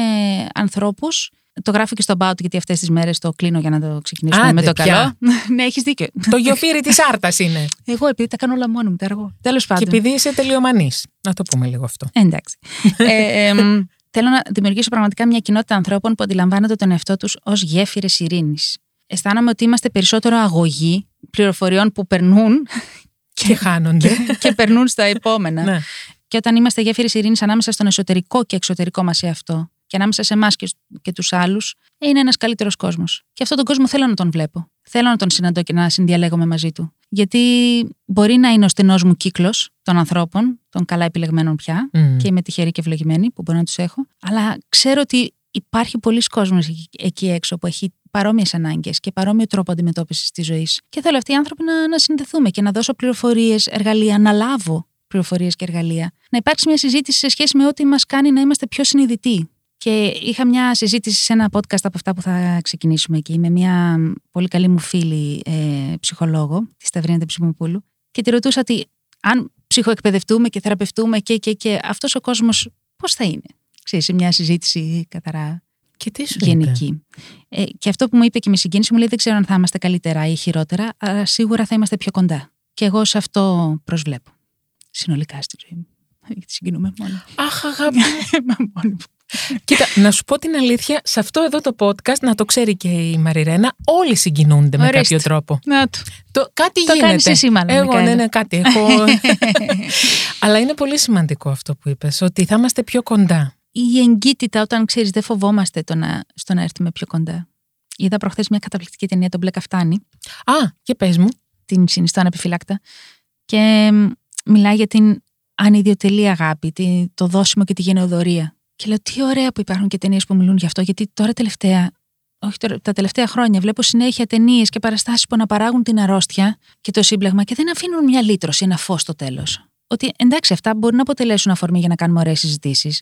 [SPEAKER 3] ανθρώπους. Το γράφω και στο about γιατί αυτές τις μέρες το κλείνω για να το ξεκινήσουμε
[SPEAKER 2] Άντε
[SPEAKER 3] με το
[SPEAKER 2] πια.
[SPEAKER 3] καλό. ναι, έχεις δίκιο.
[SPEAKER 2] Το γιοφύρι της άρτας είναι.
[SPEAKER 3] Εγώ επειδή τα κάνω όλα μόνο μου, τα αργό. Τέλος
[SPEAKER 2] Και
[SPEAKER 3] πάντων.
[SPEAKER 2] επειδή είσαι τελειομανής. Να το πούμε λίγο αυτό.
[SPEAKER 3] Εντάξει. ε, εμ, θέλω να δημιουργήσω πραγματικά μια κοινότητα ανθρώπων που αντιλαμβάνονται τον εαυτό τους ως γέφυρες ειρήνης. Αισθάνομαι ότι είμαστε περισσότερο αγωγοί πληροφοριών που περνούν
[SPEAKER 2] Και χάνονται.
[SPEAKER 3] και περνούν στα επόμενα.
[SPEAKER 2] ναι.
[SPEAKER 3] Και όταν είμαστε γέφυρες ειρήνης ανάμεσα στον εσωτερικό και εξωτερικό μας εαυτό και ανάμεσα σε εμάς και, και τους άλλους, είναι ένας καλύτερος κόσμος. Και αυτόν τον κόσμο θέλω να τον βλέπω. Θέλω να τον συναντώ και να συνδιαλέγομαι μαζί του. Γιατί μπορεί να είναι ο στενός μου κύκλος των ανθρώπων, των καλά επιλεγμένων πια,
[SPEAKER 2] Μμ.
[SPEAKER 3] και είμαι τυχερή και ευλογημένη που μπορώ να τους έχω. Αλλά ξέρω ότι υπάρχει πολλοί κόσμος εκεί έξω που έχει παρόμοιες ανάγκες και παρόμοιο τρόπο αντιμετώπισης της ζωής. Και θέλω αυτοί οι άνθρωποι να, να συνδεθούμε και να δώσω πληροφορίες, εργαλεία, να λάβω πληροφορίες και εργαλεία. Να υπάρξει μια συζήτηση σε σχέση με ό,τι μας κάνει να είμαστε πιο συνειδητοί. Και είχα μια συζήτηση σε ένα podcast από αυτά που θα ξεκινήσουμε εκεί με μια πολύ καλή μου φίλη ε, ψυχολόγο, τη Σταυρίνα Ψημοπούλου, και τη ρωτούσα ότι αν ψυχοεκπαιδευτούμε και θεραπευτούμε και, και, και αυτός ο κόσμος πώς θα είναι; Ξέρεις, σε μια συζήτηση καθαρά
[SPEAKER 2] Και τι σου είπε;
[SPEAKER 3] γενική. Ε, και αυτό που μου είπε και με συγκίνηση μου λέει δεν ξέρω αν θα είμαστε καλύτερα ή χειρότερα, αλλά σίγουρα θα είμαστε πιο κοντά. Και εγώ σε αυτό προσβλέπω. Συνολικά στη ζωή μου. Γιατί συγκινούμε μόνο.
[SPEAKER 2] Αχ, αγάπη.
[SPEAKER 3] Μα μόνη μου.
[SPEAKER 2] Κοίτα, να σου πω την αλήθεια, σε αυτό εδώ το podcast, να το ξέρει και η Μαριρένα, όλοι συγκινούνται με
[SPEAKER 3] Ορίστε.
[SPEAKER 2] κάποιο τρόπο.
[SPEAKER 3] Να του.
[SPEAKER 2] Το, κάτι
[SPEAKER 3] Το
[SPEAKER 2] γίνεται.
[SPEAKER 3] κάνεις εσύ μάλλον,
[SPEAKER 2] Εγώ,
[SPEAKER 3] Μικαέλα.
[SPEAKER 2] ναι, ναι, κάτι έχω. Αλλά είναι πολύ σημαντικό αυτό που είπες, ότι θα είμαστε πιο κοντά.
[SPEAKER 3] Η εγκύτητα όταν ξέρεις, δεν φοβόμαστε το να, στο να έρθουμε πιο κοντά. Είδα προχθές μια καταπληκτική ταινία, τον Μπλε Καφτάνη.
[SPEAKER 2] Α, και πες μου.
[SPEAKER 3] την συνιστώ ανεπιφυλάκτα. Και μ, μιλάει για την ανιδιοτελή αγάπη, τη- το δώσιμο και τη γενεοδορία. Και λέω, τι ωραία που υπάρχουν και ταινίες που μιλούν γι' αυτό, γιατί τώρα τελευταία, όχι τώρα, τα τελευταία χρόνια, βλέπω συνέχεια ταινίες και παραστάσεις που αναπαράγουν την αρρώστια και το σύμπλεγμα και δεν αφήνουν μια λύτρωση, ένα φως στο τέλος. Ότι εντάξει, αυτά μπορεί να αποτελέσουν αφορμή για να κάνουμε ωραίες συζητήσεις.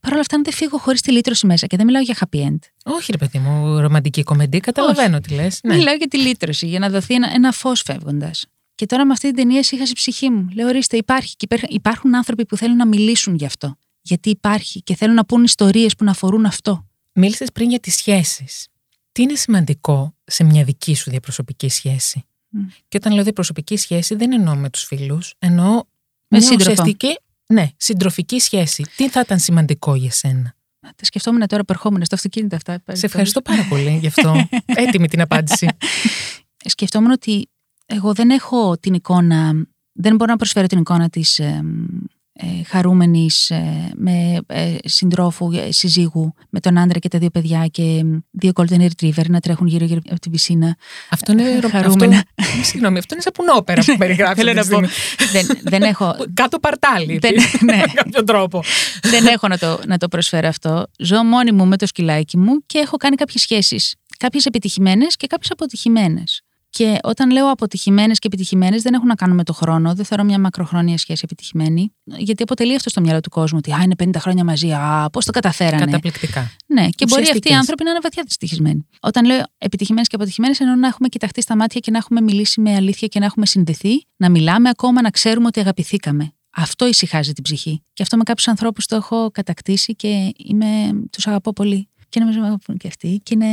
[SPEAKER 3] Παρ' όλα αυτά, αν δεν φύγω χωρίς τη λύτρωση μέσα και δεν μιλάω για happy end.
[SPEAKER 2] Όχι, ρε παιδί μου, ρομαντική κομμεντή, καταλαβαίνω τι λες. Ναι.
[SPEAKER 3] Μιλάω για τη λύτρωση, για να δοθεί ένα, ένα φως φεύγοντας. Και τώρα με αυτή την ταινία είχα η ψυχή μου. Λέω, ορίστε, υπάρχει. Και υπέρ- υπάρχουν άνθρωποι που θέλουν να μιλήσουν γι' αυτό. Γιατί υπάρχει και θέλουν να πούν ιστορίες που να αφορούν αυτό.
[SPEAKER 2] Μίλησες πριν για τις σχέσεις. Τι είναι σημαντικό σε μια δική σου διαπροσωπική σχέση;
[SPEAKER 3] Μμ.
[SPEAKER 2] Και όταν λέω διαπροσωπική σχέση δεν εννοώ με τους φίλους, εννοώ
[SPEAKER 3] Με
[SPEAKER 2] μια
[SPEAKER 3] σύντροφο.
[SPEAKER 2] ουσιαστική, ναι, συντροφική σχέση. Τι θα ήταν σημαντικό για σένα;
[SPEAKER 3] Τα σκεφτόμουν τώρα που ερχόμουν στο αυτοκίνητο αυτά.
[SPEAKER 2] Σε ευχαριστώ πάρα πολύ γι' αυτό. Έτοιμη την απάντηση.
[SPEAKER 3] Σκεφτόμουν ότι εγώ δεν έχω την εικόνα, δεν μπορώ να προσφέρω την εικόνα της ε, ε, χαρούμενης ε, με ε, συντρόφου, ε, συζύγου, με τον άντρα και τα δύο παιδιά και ε, δύο golden retriever να τρέχουν γύρω-γύρω από την πισίνα.
[SPEAKER 2] Αυτό είναι ρο-
[SPEAKER 3] Χαρούμενα.
[SPEAKER 2] Αυτό, συγγνώμη, αυτό είναι σαν πουνόπερα που περιγράφει.
[SPEAKER 3] Θέλω
[SPEAKER 2] αυτή
[SPEAKER 3] να
[SPEAKER 2] τη
[SPEAKER 3] πω.
[SPEAKER 2] στιγμή.
[SPEAKER 3] δεν, δεν έχω,
[SPEAKER 2] Κάτω παρτάλι.
[SPEAKER 3] Δεν-
[SPEAKER 2] επίσης,
[SPEAKER 3] ναι.
[SPEAKER 2] Με κάποιο τρόπο.
[SPEAKER 3] δεν έχω να το, να το προσφέρω αυτό. Ζω μόνη μου με το σκυλάκι μου και έχω κάνει κάποιες σχέσεις. Κάποιες επιτυχημένες και κάποιες αποτυχημένες. Και όταν λέω αποτυχημένες και επιτυχημένες δεν έχουν να κάνουν με το χρόνο. Δεν θεωρώ μια μακροχρόνια σχέση επιτυχημένη. Γιατί αποτελεί αυτό στο μυαλό του κόσμου. Ότι α, είναι 50 χρόνια μαζί. Α, πώς το καταφέρανε.
[SPEAKER 2] Καταπληκτικά.
[SPEAKER 3] Ναι, και μπορεί αυτοί οι
[SPEAKER 2] Ουσιαστικές.
[SPEAKER 3] άνθρωποι να είναι βαθιά δυστυχισμένοι. Όταν λέω επιτυχημένες και αποτυχημένες, εννοώ να έχουμε κοιταχτεί στα μάτια και να έχουμε μιλήσει με αλήθεια και να έχουμε συνδεθεί, να μιλάμε ακόμα, να ξέρουμε ότι αγαπηθήκαμε. Αυτό ησυχάζει την ψυχή. Και αυτό με κάποιους ανθρώπους το έχω κατακτήσει και είμαι, τους αγαπώ πολύ. Και νομίζω με αγαπούν και αυτοί και είναι,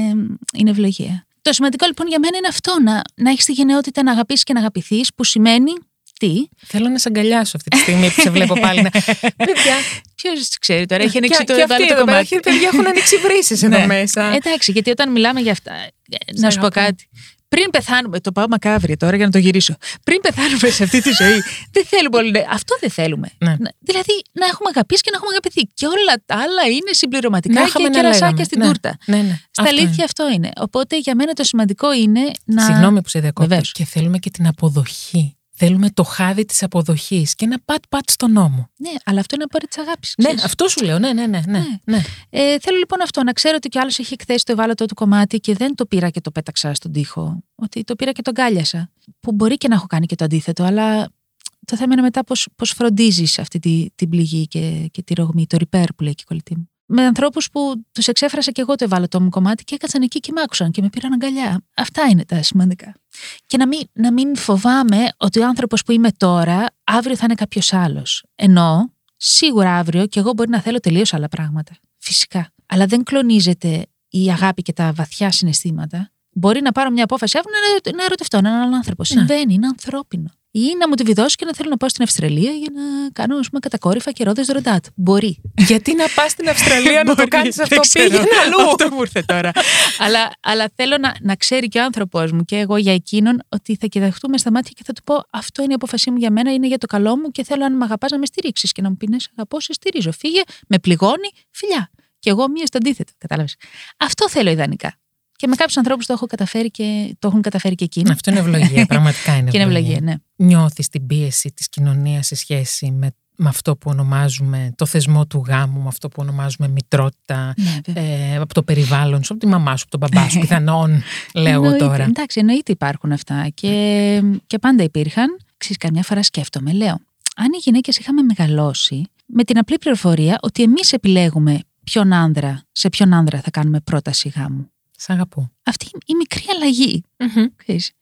[SPEAKER 3] είναι ευλογία. Το σημαντικό λοιπόν για μένα είναι αυτό, να, να έχεις τη γενναιότητα να αγαπήσεις και να αγαπηθείς, που σημαίνει τι;
[SPEAKER 2] Θέλω να σε αγκαλιάσω αυτή τη στιγμή που σε βλέπω πάλι. να- Παιδιά,
[SPEAKER 3] Ποιος ξέρει τώρα, έχει
[SPEAKER 2] και,
[SPEAKER 3] ανοίξει το
[SPEAKER 2] και αυτοί
[SPEAKER 3] ευάλωτο
[SPEAKER 2] εδώ πέρα,
[SPEAKER 3] κομμάτι.
[SPEAKER 2] έχει- παιδιά έχουν ανοίξει βρύσεις εδώ
[SPEAKER 3] Ναι.
[SPEAKER 2] μέσα.
[SPEAKER 3] Εντάξει, γιατί όταν μιλάμε για αυτά. ε,
[SPEAKER 2] Σε
[SPEAKER 3] Να σου πω
[SPEAKER 2] αγαπώ.
[SPEAKER 3] κάτι. Πριν πεθάνουμε, το πάω μακάβρια τώρα για να το γυρίσω. Πριν πεθάνουμε σε αυτή τη ζωή, δεν θέλουμε όλοι. να- Αυτό δεν θέλουμε.
[SPEAKER 2] Ναι.
[SPEAKER 3] Να- Δηλαδή να έχουμε αγαπήσει και να έχουμε αγαπηθεί. Και όλα τα άλλα είναι συμπληρωματικά
[SPEAKER 2] Να
[SPEAKER 3] και
[SPEAKER 2] είχαμε να
[SPEAKER 3] κερασάκια
[SPEAKER 2] λέγαμε.
[SPEAKER 3] στην
[SPEAKER 2] Ναι.
[SPEAKER 3] τούρτα.
[SPEAKER 2] Ναι, ναι.
[SPEAKER 3] Στα
[SPEAKER 2] Αυτό
[SPEAKER 3] αλήθεια
[SPEAKER 2] είναι.
[SPEAKER 3] αυτό είναι. Οπότε για μένα το σημαντικό είναι να.
[SPEAKER 2] Συγγνώμη που σε διακόπτω.
[SPEAKER 3] Βεβαίως.
[SPEAKER 2] Και θέλουμε και την αποδοχή. Θέλουμε το χάδι της αποδοχής και ένα πατ-πατ στον νόμο.
[SPEAKER 3] Ναι, αλλά αυτό είναι πάρει της αγάπης.
[SPEAKER 2] Ναι, αυτό σου λέω. Ναι, ναι, ναι. ναι, ναι.
[SPEAKER 3] Ε, θέλω λοιπόν αυτό, να ξέρω ότι κι άλλος έχει εκθέσει το ευάλωτο του κομμάτι και δεν το πήρα και το πέταξα στον τοίχο. Ότι το πήρα και τον κάλιασα. Που μπορεί και να έχω κάνει και το αντίθετο, αλλά το θέμα είναι μετά πώς, πώς φροντίζεις αυτή τη, την πληγή και, και τη ρογμή, το repair που λέει και η κολλητή μου. Με ανθρώπους που τους εξέφρασα και εγώ το ευάλωτό μου κομμάτι και έκατσαν εκεί και με άκουσαν και με πήραν αγκαλιά. Αυτά είναι τα σημαντικά. Και να μην, να μην φοβάμαι ότι ο άνθρωπος που είμαι τώρα, αύριο θα είναι κάποιος άλλος. Ενώ σίγουρα αύριο και εγώ μπορεί να θέλω τελείως άλλα πράγματα. Φυσικά. Αλλά δεν κλονίζεται η αγάπη και τα βαθιά συναισθήματα. Μπορεί να πάρω μια απόφαση αύριο να, να ερωτευτώ έναν άλλον άνθρωπο. Ναι. Συμβαίνει, είναι ανθρώπινο ή να μου τη βιδώσει και να θέλω να πάω στην Αυστραλία για να κάνω ας πούμε, κατακόρυφα και ρόδες ροντάτ. Μπορεί.
[SPEAKER 2] Γιατί να πας στην Αυστραλία να το κάνεις αυτό, πήγαινε αλλού.
[SPEAKER 3] Αυτό μου ήρθε τώρα. αλλά, αλλά θέλω να, να ξέρει και ο άνθρωπό μου και εγώ για εκείνον ότι θα κοιταχτούμε στα μάτια και θα του πω Αυτό είναι η απόφασή μου για μένα, είναι για το καλό μου και θέλω αν με αγαπάς να με στηρίξεις και να μου πει ναι, αγαπώ, σε στηρίζω. Φύγε, με πληγώνει, φιλιά. Και εγώ μία στο αντίθετο. Κατάλαβες. Αυτό θέλω ιδανικά. Και με κάποιους ανθρώπους το, έχω καταφέρει και, το έχουν καταφέρει και εκείνοι.
[SPEAKER 2] Αυτό είναι ευλογία, πραγματικά είναι.
[SPEAKER 3] και είναι ευλογία, ναι.
[SPEAKER 2] Νιώθεις την πίεση της κοινωνίας σε σχέση με, με αυτό που ονομάζουμε το θεσμό του γάμου, με αυτό που ονομάζουμε μητρότητα,
[SPEAKER 3] ναι,
[SPEAKER 2] ε, από το περιβάλλον σου, από τη μαμά σου, από τον μπαμπά σου, πιθανόν, λέω εγώ τώρα.
[SPEAKER 3] Εντάξει, εννοείται υπάρχουν αυτά και, και πάντα υπήρχαν. Ξέρεις, καμιά φορά σκέφτομαι, λέω, αν οι γυναίκες είχαμε μεγαλώσει με την απλή πληροφορία ότι εμείς επιλέγουμε ποιον άνδρα, σε ποιον άνδρα θα κάνουμε πρόταση γάμου.
[SPEAKER 2] Σ' αγαπώ.
[SPEAKER 3] Αυτή η μικρή αλλαγή,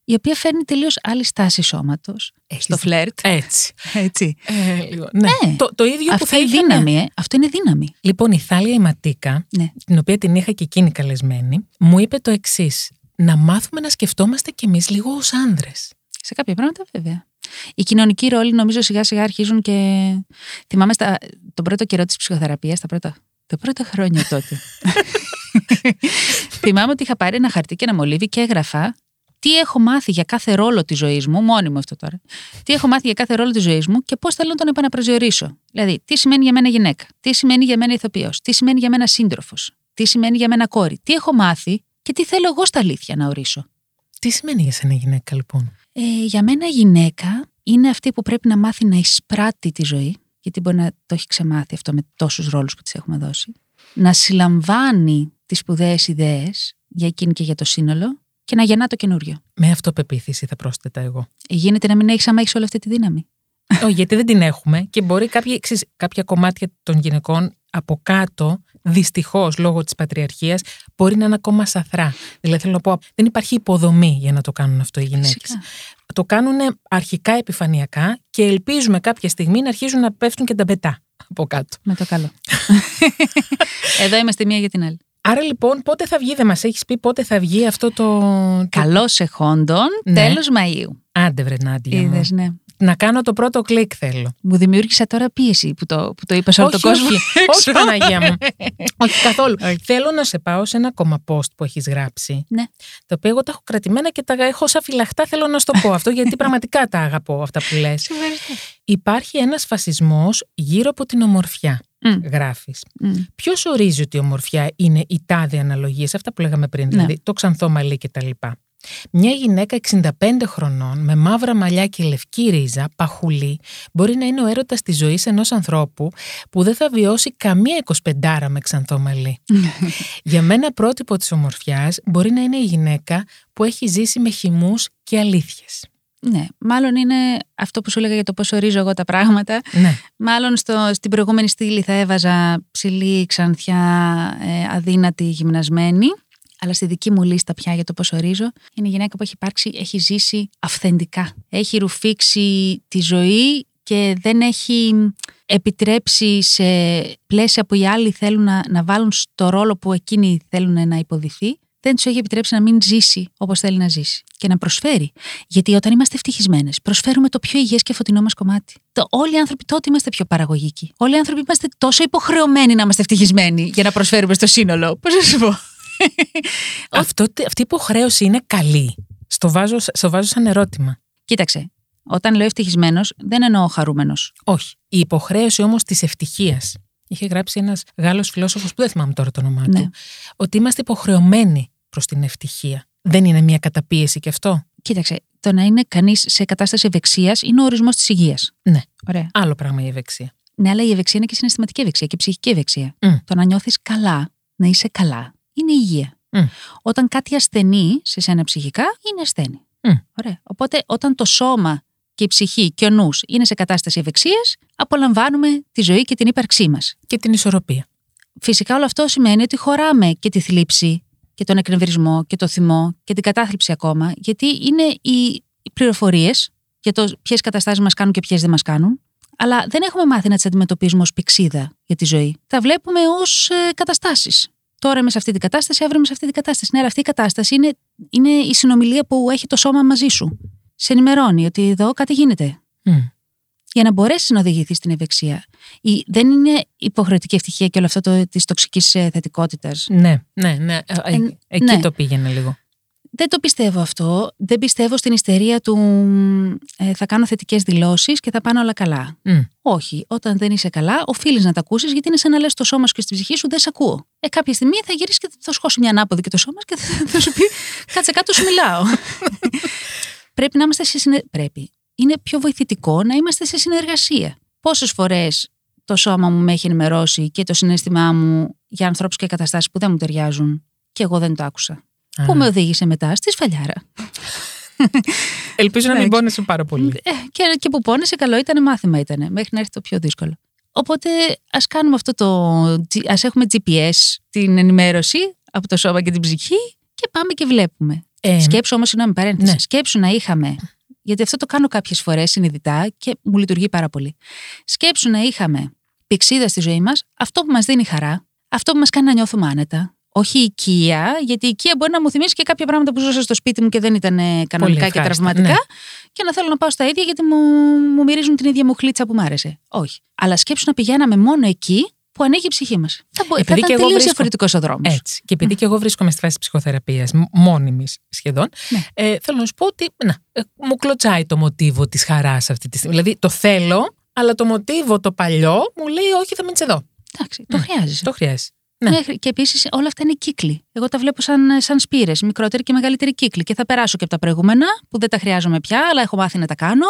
[SPEAKER 3] η οποία φέρνει τελείως άλλη στάση σώματος. Στο φλερτ.
[SPEAKER 2] Έτσι.
[SPEAKER 3] Έτσι.
[SPEAKER 2] Ε, λίγο. Ναι.
[SPEAKER 3] ναι.
[SPEAKER 2] Το, το ίδιο
[SPEAKER 3] Αυτή
[SPEAKER 2] που θα
[SPEAKER 3] η
[SPEAKER 2] είχαμε-
[SPEAKER 3] δύναμη, ε. αυτό είναι δύναμη.
[SPEAKER 2] Λοιπόν, η Θάλια η Ματίκα,
[SPEAKER 3] Ναι.
[SPEAKER 2] την οποία την είχα και εκείνη καλεσμένη, μου είπε το εξής. Να μάθουμε να σκεφτόμαστε κι εμείς λίγο ως άνδρες.
[SPEAKER 3] Σε κάποια πράγματα, βέβαια. Οι κοινωνικοί ρόλοι νομίζω σιγά σιγά αρχίζουν και. Θυμάμαι στα... τον πρώτο καιρό της ψυχοθεραπείας, τα πρώτα, τα πρώτα χρόνια τότε. Θυμάμαι ότι είχα πάρει ένα χαρτί και ένα μολύβι και έγραφα τι έχω μάθει για κάθε ρόλο της ζωής μου, μόνιμο αυτό τώρα. Τι έχω μάθει για κάθε ρόλο της ζωής μου και πώς θέλω να τον επαναπροσδιορίσω. Δηλαδή, τι σημαίνει για μένα γυναίκα, τι σημαίνει για μένα ηθοποιός, τι σημαίνει για μένα σύντροφος, τι σημαίνει για μένα κόρη, τι έχω μάθει και τι θέλω εγώ στα αλήθεια να ορίσω.
[SPEAKER 2] Τι σημαίνει για σένα γυναίκα, λοιπόν;
[SPEAKER 3] Ε, για μένα γυναίκα είναι αυτή που πρέπει να μάθει να εισπράττει τη ζωή, γιατί μπορεί να το έχει ξεμάθει αυτό με τόσους ρόλους που της έχουμε δώσει, να συλλαμβάνει τις σπουδαίες ιδέες για εκείνη και για το σύνολο και να γεννά το καινούριο.
[SPEAKER 2] Με αυτοπεποίθηση θα πρόσθετα εγώ.
[SPEAKER 3] Ε, Γίνεται να μην έχεις άμα έχεις όλη αυτή τη δύναμη.
[SPEAKER 2] Όχι, γιατί δεν την έχουμε και μπορεί κάποια, ξέρεις, κάποια κομμάτια των γυναικών από κάτω, δυστυχώς λόγω της πατριαρχίας, μπορεί να είναι ακόμα σαθρά. Δηλαδή, θέλω να πω, δεν υπάρχει υποδομή για να το κάνουν αυτό οι γυναίκες.
[SPEAKER 3] Φυσικά.
[SPEAKER 2] Το κάνουν αρχικά επιφανειακά και ελπίζουμε κάποια στιγμή να αρχίζουν να πέφτουν και τα μπετά από κάτω.
[SPEAKER 3] Με το καλό. Εδώ είμαστε μία για την άλλη.
[SPEAKER 2] Άρα λοιπόν, πότε θα βγει, δεν μας έχεις πει πότε θα βγει αυτό το. το...
[SPEAKER 3] Καλώς εχόντων,
[SPEAKER 2] Ναι.
[SPEAKER 3] τέλος Μαΐου.
[SPEAKER 2] Άντε βρε Νάντια μου.
[SPEAKER 3] Είδες, ναι.
[SPEAKER 2] Να κάνω το πρώτο κλικ θέλω.
[SPEAKER 3] Μου δημιούργησα τώρα πίεση που το, που το είπα σε όλο τον κόσμο.
[SPEAKER 2] Όχι, όχι Παναγία μου. όχι καθόλου.
[SPEAKER 3] Όχι.
[SPEAKER 2] Θέλω να σε πάω σε ένα ακόμα post που έχεις γράψει.
[SPEAKER 3] Ναι.
[SPEAKER 2] Τα οποία εγώ τα έχω κρατημένα και τα έχω σαν φυλαχτά. Θέλω να σου το πω αυτό, γιατί πραγματικά τα αγαπώ αυτά που λες.
[SPEAKER 3] Σε ευχαριστώ.
[SPEAKER 2] Υπάρχει ένας φασισμός γύρω από την ομορφιά.
[SPEAKER 3] Μμ.
[SPEAKER 2] Γράφεις.
[SPEAKER 3] Μμ.
[SPEAKER 2] Ποιος ορίζει ότι η ομορφιά είναι η τάδε αναλογίες, αυτά που λέγαμε πριν,
[SPEAKER 3] Ναι.
[SPEAKER 2] δηλαδή το ξανθό μαλλί κτλ. Μια γυναίκα 65 χρονών με μαύρα μαλλιά και λευκή ρίζα, παχουλή, μπορεί να είναι ο έρωτας της ζωής ενός ανθρώπου που δεν θα βιώσει καμία 25 με ξανθό μαλλί. Για μένα, πρότυπο της ομορφιάς μπορεί να είναι η γυναίκα που έχει ζήσει με χυμούς και αλήθειες.
[SPEAKER 3] Ναι, μάλλον είναι αυτό που σου έλεγα για το πώς ορίζω εγώ τα πράγματα.
[SPEAKER 2] Ναι.
[SPEAKER 3] Μάλλον στο, στην προηγούμενη στήλη θα έβαζα ψηλή, ξανθιά, ε, αδύνατη, γυμνασμένη. Αλλά στη δική μου λίστα πια για το πώς ορίζω είναι η γυναίκα που έχει υπάρξει, έχει ζήσει αυθεντικά. Έχει ρουφήξει τη ζωή και δεν έχει επιτρέψει σε πλαίσια που οι άλλοι θέλουν να, να βάλουν στο ρόλο που εκείνοι θέλουν να υποδηθεί, δεν τους έχει επιτρέψει να μην ζήσει όπως θέλει να ζήσει και να προσφέρει. Γιατί όταν είμαστε ευτυχισμένες, προσφέρουμε το πιο υγιές και φωτεινό μας κομμάτι. Το, όλοι οι άνθρωποι τότε είμαστε πιο παραγωγικοί. Όλοι οι άνθρωποι είμαστε τόσο υποχρεωμένοι να είμαστε ευτυχισμένοι για να προσφέρουμε στο σύνολο. Πώς να σου πω;
[SPEAKER 2] Αυτό, αυτή η υποχρέωση είναι καλή. Στο βάζω, στο βάζω σαν ερώτημα.
[SPEAKER 3] Κοίταξε. Όταν λέω ευτυχισμένος, δεν εννοώ χαρούμενος.
[SPEAKER 2] Όχι. Η υποχρέωση όμως της ευτυχίας. Είχε γράψει ένας Γάλλος φιλόσοφος που δεν θυμάμαι τώρα το όνομά
[SPEAKER 3] Ναι.
[SPEAKER 2] του. Ότι είμαστε υποχρεωμένοι προς την ευτυχία. Δεν είναι μια καταπίεση και αυτό;
[SPEAKER 3] Κοίταξε, το να είναι κανείς σε κατάσταση ευεξίας είναι ο ορισμός της υγείας.
[SPEAKER 2] Ναι.
[SPEAKER 3] Ωραία.
[SPEAKER 2] Άλλο πράγμα η ευεξία.
[SPEAKER 3] Ναι, αλλά η ευεξία είναι και συναισθηματική ευεξία και ψυχική ευεξία.
[SPEAKER 2] Μμ.
[SPEAKER 3] Το να νιώθεις καλά, να είσαι καλά, είναι υγεία.
[SPEAKER 2] Μμ.
[SPEAKER 3] Όταν κάτι ασθενεί σε σένα ψυχικά, είναι ασθένη.
[SPEAKER 2] Μμ.
[SPEAKER 3] Ωραία. Οπότε, όταν το σώμα και η ψυχή και ο νους είναι σε κατάσταση ευεξίας, απολαμβάνουμε τη ζωή και την ύπαρξή μας.
[SPEAKER 2] Και την ισορροπία.
[SPEAKER 3] Φυσικά όλο αυτό σημαίνει ότι χωράμε και τη θλίψη και τον εκνευρισμό και το θυμό και την κατάθλιψη ακόμα, γιατί είναι οι πληροφορίες για το ποιες καταστάσεις μας κάνουν και ποιες δεν μας κάνουν, αλλά δεν έχουμε μάθει να τις αντιμετωπίζουμε ως πηξίδα για τη ζωή. Τα βλέπουμε ως ε, καταστάσεις. Τώρα είμαι σε αυτή την κατάσταση, αύριο είμαι σε αυτή την κατάσταση. Ναι, αλλά αυτή η κατάσταση είναι, είναι η συνομιλία που έχει το σώμα μαζί σου. Σε ενημερώνει ότι εδώ κάτι γίνεται
[SPEAKER 2] Μμ.
[SPEAKER 3] για να μπορέσεις να οδηγηθείς στην ευεξία. Η, δεν είναι υποχρεωτική ευτυχία και όλο αυτό το, της τοξικής θετικότητας.
[SPEAKER 2] Ναι, ναι, ναι. Ε, ε,
[SPEAKER 3] Ε,
[SPEAKER 2] Εκεί
[SPEAKER 3] ναι.
[SPEAKER 2] το πήγαινε λίγο.
[SPEAKER 3] Δεν το πιστεύω αυτό. Δεν πιστεύω στην ιστερία του ε, θα κάνω θετικές δηλώσεις και θα πάνε όλα καλά.
[SPEAKER 2] Μμ.
[SPEAKER 3] Όχι. Όταν δεν είσαι καλά, οφείλεις να τα ακούσεις, γιατί είναι σαν να λες το σώμα σου και στην ψυχή σου δεν σε ακούω. Ε, κάποια στιγμή θα γυρίσεις και θα σκώσει μια ανάποδη και το σώμα και θα, θα σου πει κάτσε κάτω, σου μιλάω. Πρέπει να είμαστε σε συνε... Πρέπει. Είναι πιο βοηθητικό να είμαστε σε συνεργασία. Πόσες φορές το σώμα μου με έχει ενημερώσει και το συνέστημά μου για ανθρώπους και καταστάσεις που δεν μου ταιριάζουν και εγώ δεν το άκουσα.
[SPEAKER 2] Α.
[SPEAKER 3] Που με οδήγησε μετά στη σφαλιάρα.
[SPEAKER 2] Ελπίζω να μην
[SPEAKER 3] Εντάξει.
[SPEAKER 2] πόνεσαι πάρα πολύ.
[SPEAKER 3] Ε, και, και που πόνεσε, καλό ήταν, μάθημα ήταν, μέχρι να έρθει το πιο δύσκολο. Οπότε ας κάνουμε αυτό το. ας έχουμε GPS την ενημέρωση από το σώμα και την ψυχή και πάμε και βλέπουμε.
[SPEAKER 2] Ε,
[SPEAKER 3] Σκέψου όμως, συγγνώμη, παρένθεση.
[SPEAKER 2] ναι.
[SPEAKER 3] Σκέψου να είχαμε. Γιατί αυτό το κάνω κάποιες φορές συνειδητά και μου λειτουργεί πάρα πολύ. Σκέψου να είχαμε πηξίδα στη ζωή μας, αυτό που μας δίνει χαρά, αυτό που μας κάνει να νιώθουμε άνετα. Όχι η οικία, γιατί η οικία μπορεί να μου θυμίσει και κάποια πράγματα που ζούσα στο σπίτι μου και δεν ήταν ε, κανονικά και
[SPEAKER 2] ευχάριστα,
[SPEAKER 3] τραυματικά.
[SPEAKER 2] ναι.
[SPEAKER 3] Και να θέλω να πάω στα ίδια γιατί μου, μου μυρίζουν την ίδια μου χλίτσα που μ' άρεσε. Όχι. Αλλά σκέψου να πηγαίναμε μόνο εκεί που ανοίγει η ψυχή μας. Θα, μπο- θα
[SPEAKER 2] Επειδή και
[SPEAKER 3] ήταν
[SPEAKER 2] εγώ
[SPEAKER 3] τελείως
[SPEAKER 2] βρίσκω-
[SPEAKER 3] διαφορετικός ο δρόμος.
[SPEAKER 2] Έτσι. Και επειδή και εγώ βρίσκομαι στη φάση τη ψυχοθεραπεία, μόνιμη σχεδόν,
[SPEAKER 3] Ναι.
[SPEAKER 2] ε, θέλω να σου πω ότι να, ε, μου κλωτσάει το μοτίβο της χαράς αυτή τη στιγμή. Δηλαδή το θέλω, αλλά το μοτίβο το παλιό μου λέει όχι, θα μείνεις εδώ.
[SPEAKER 3] Εντάξει, το χρειάζεσαι.
[SPEAKER 2] Το χρειάζεσαι. Ναι.
[SPEAKER 3] Ναι. Και επίσης όλα αυτά είναι κύκλοι. Εγώ τα βλέπω σαν, σαν σπήρες, μικρότεροι και μεγαλύτεροι κύκλοι. Και θα περάσω και από τα προηγούμενα, που δεν τα χρειάζομαι πια, αλλά έχω μάθει να τα κάνω,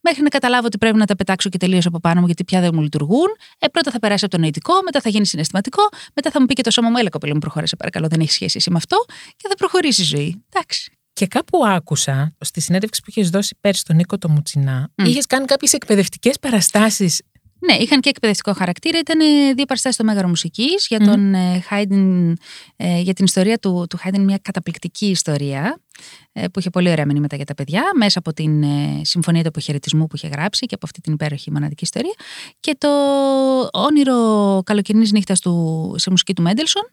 [SPEAKER 3] μέχρι να καταλάβω ότι πρέπει να τα πετάξω και τελείως από πάνω μου, γιατί πια δεν μου λειτουργούν. Ε, πρώτα θα περάσει από το νοητικό, μετά θα γίνει συναισθηματικό, μετά θα μου πει και το σώμα μου, έλα κοπέλα μου, προχώρησε παρακαλώ, δεν έχει σχέση εσύ με αυτό, και θα προχωρήσει η ζωή. Εντάξει.
[SPEAKER 2] Και κάπου άκουσα στη συνέντευξη που είχες δώσει πέρσι στον Νίκο το Μουτσινά,
[SPEAKER 3] Μμ.
[SPEAKER 2] είχες κάνει κάποιες εκπαιδευτικές παραστάσεις.
[SPEAKER 3] Ναι, είχαν και εκπαιδευτικό χαρακτήρα. Ήταν δύο παραστάσεις στο Μέγαρο Μουσικής για,
[SPEAKER 2] Μμμ.
[SPEAKER 3] τον, ε, Haydn, ε, για την ιστορία του, του Haydn, μια καταπληκτική ιστορία ε, που είχε πολύ ωραία μηνύματα για τα παιδιά, μέσα από την ε, Συμφωνία του Αποχαιρετισμού που είχε γράψει και από αυτή την υπέροχη μοναδική ιστορία. Και το όνειρο καλοκαιρινής νύχτας σε μουσική του Μέντελσον.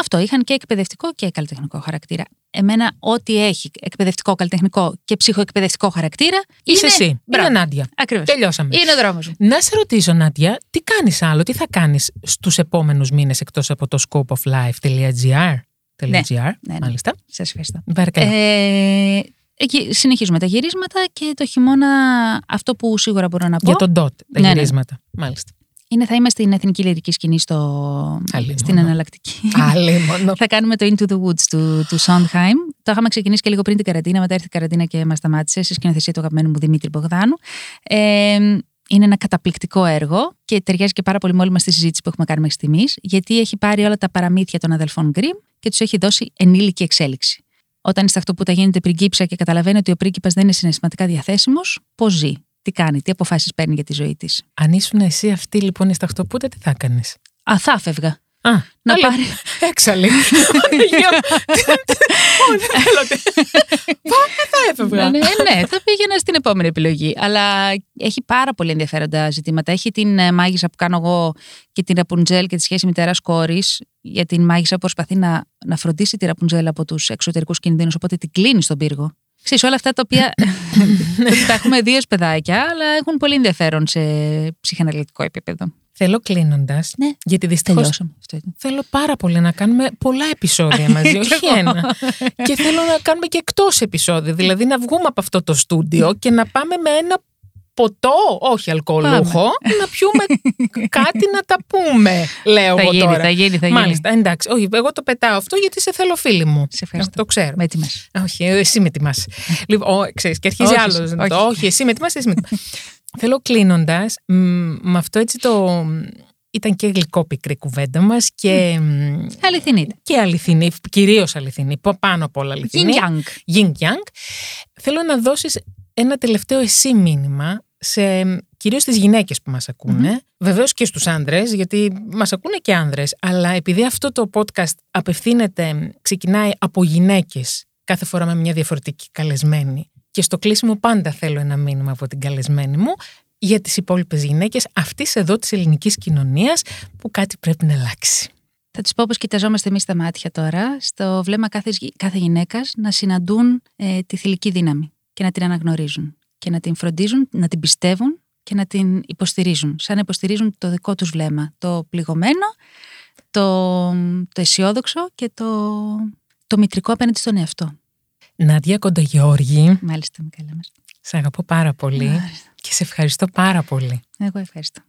[SPEAKER 3] Αυτό είχαν και εκπαιδευτικό και καλλιτεχνικό χαρακτήρα. Εμένα, ό,τι έχει εκπαιδευτικό, καλλιτεχνικό και ψυχοεκπαιδευτικό χαρακτήρα.
[SPEAKER 2] Είσαι
[SPEAKER 3] είναι...
[SPEAKER 2] εσύ.
[SPEAKER 3] Μπράβο.
[SPEAKER 2] Είναι Νάντια.
[SPEAKER 3] Ακριβώς.
[SPEAKER 2] Τελειώσαμε.
[SPEAKER 3] Είναι ο δρόμος μου.
[SPEAKER 2] Να σε ρωτήσω, Νάντια, τι κάνεις άλλο, τι θα κάνεις στους επόμενους μήνες εκτός από το scopeoflife.gr.
[SPEAKER 3] Ναι,
[SPEAKER 2] .gr,
[SPEAKER 3] ναι.
[SPEAKER 2] μάλιστα.
[SPEAKER 3] Σας ευχαριστώ.
[SPEAKER 2] Παρακαλώ.
[SPEAKER 3] Ε, εκεί συνεχίζουμε τα γυρίσματα και το χειμώνα αυτό που σίγουρα μπορώ να πω
[SPEAKER 2] Για τον DOT, τα
[SPEAKER 3] Ναι, ναι.
[SPEAKER 2] γυρίσματα. Μάλιστα.
[SPEAKER 3] Είναι θα είμαστε στην εθνική λυρική σκηνή στο,
[SPEAKER 2] Άλλη
[SPEAKER 3] στην
[SPEAKER 2] μόνο.
[SPEAKER 3] εναλλακτική.
[SPEAKER 2] Άλλη μόνο.
[SPEAKER 3] θα κάνουμε το Into the Woods του, του Sondheim. Το είχαμε ξεκινήσει και λίγο πριν την καραντίνα, μετά ήρθε η καραντίνα και μας σταμάτησε στη σκηνοθεσία του αγαπημένου μου Δημήτρη Μπογδάνου. Ε, είναι ένα καταπληκτικό έργο και ταιριάζει και πάρα πολύ με όλη μας τη συζήτηση που έχουμε κάνει μέχρι στιγμής, γιατί έχει πάρει όλα τα παραμύθια των αδελφών Γκριμ και τους έχει δώσει ενήλικη εξέλιξη. Όταν η σταχτοπούτα γίνεται πριγκίψα και καταλαβαίνει ότι ο πρίγκιπας δεν είναι συναισθηματικά διαθέσιμος, πώς ζει, τι κάνει, τι αποφάσεις παίρνει για τη ζωή της.
[SPEAKER 2] Αν ήσουν εσύ αυτή λοιπόν η σταχτοπούτα, τι θα έκανες;
[SPEAKER 3] Α, θα φεύγα.
[SPEAKER 2] Α,
[SPEAKER 3] Να
[SPEAKER 2] άλλη-
[SPEAKER 3] πάρει.
[SPEAKER 2] Έξαλλη. Παναγία μου. Ω, δεν θέλω. Πάμε, θα έφευγα.
[SPEAKER 3] ναι, ναι, θα πήγαινα στην επόμενη επιλογή. Αλλά έχει πάρα πολύ ενδιαφέροντα ζητήματα. Έχει την ε, μάγισσα που κάνω εγώ και την Ραπουτζέλ και τη σχέση μητέρα κόρης. Για την μάγισσα που προσπαθεί να, να φροντίσει τη Ραπουτζέλ από τους εξωτερικούς κινδύνους, οπότε την κλείνει στον πύργο. Ξέρεις, όλα αυτά τα οποία τα έχουμε δύο παιδάκια, αλλά έχουν πολύ ενδιαφέρον σε ψυχαναλυτικό επίπεδο.
[SPEAKER 2] Θέλω κλείνοντας,
[SPEAKER 3] Ναι.
[SPEAKER 2] γιατί δυστυχώς
[SPEAKER 3] Τελειώσαμε. Αυτό ήταν.
[SPEAKER 2] θέλω πάρα πολύ να κάνουμε πολλά επεισόδια μαζί, όχι
[SPEAKER 3] Κι εγώ.
[SPEAKER 2] ένα. και θέλω να κάνουμε και εκτός επεισόδιο. Δηλαδή να βγούμε από αυτό το στούντιο και να πάμε με ένα ποτό, όχι αλκοολούχο, να πιούμε κάτι να τα πούμε, λέω
[SPEAKER 3] Θα
[SPEAKER 2] εγώ
[SPEAKER 3] γίνει,
[SPEAKER 2] τώρα.
[SPEAKER 3] θα γίνει, θα γίνει.
[SPEAKER 2] Μάλιστα, εντάξει. Όχι, εγώ το πετάω αυτό γιατί σε θέλω φίλη μου.
[SPEAKER 3] Σε ευχαριστώ.
[SPEAKER 2] Το ξέρω.
[SPEAKER 3] Με έτοιμες.
[SPEAKER 2] Όχι, εσύ με τιμάς. λοιπόν, ο, ξέρεις, και αρχίζει
[SPEAKER 3] Όχι,
[SPEAKER 2] άλλος.
[SPEAKER 3] όχι.
[SPEAKER 2] Όχι, εσύ με τιμάς, εσύ με τιμάς. Θέλω κλείνοντας, με αυτό έτσι το. Ήταν και γλυκό πικρή κουβέντα μας και, μ,
[SPEAKER 3] Αληθινή.
[SPEAKER 2] και αληθινή, κυρίως αληθινή, πα- πάνω απ' όλα αληθινή.
[SPEAKER 3] Yin Yang.
[SPEAKER 2] Yin Yang. Θέλω να δώσεις ένα τελευταίο εσύ μήνυμα σε κυρίως τις γυναίκες που μας ακούνε, βεβαίως και στους άνδρες, γιατί μας ακούνε και άνδρες, αλλά επειδή αυτό το podcast απευθύνεται, ξεκινάει από γυναίκες, κάθε φορά με μια διαφορετική καλεσμένη, και στο κλείσιμο πάντα θέλω ένα μήνυμα από την καλεσμένη μου, για τις υπόλοιπες γυναίκες αυτής εδώ της ελληνικής κοινωνίας που κάτι πρέπει να αλλάξει.
[SPEAKER 3] Θα τη πω πως κοιταζόμαστε εμείς τα μάτια τώρα, στο βλέμμα κάθε, κάθε γυναίκας να συναντούν ε, τη θηλυκή δύναμη και να την αναγνωρίζουν. Και να την φροντίζουν, να την πιστεύουν και να την υποστηρίζουν. Σαν να υποστηρίζουν το δικό τους βλέμμα. Το πληγωμένο, το, το αισιόδοξο και το, το μητρικό απέναντι στον εαυτό.
[SPEAKER 2] Νάντια Κοντογεώργη,
[SPEAKER 3] Μάλιστα, Μικαλέ μας.
[SPEAKER 2] σε αγαπώ πάρα πολύ και σε ευχαριστώ πάρα πολύ.
[SPEAKER 3] Εγώ ευχαριστώ.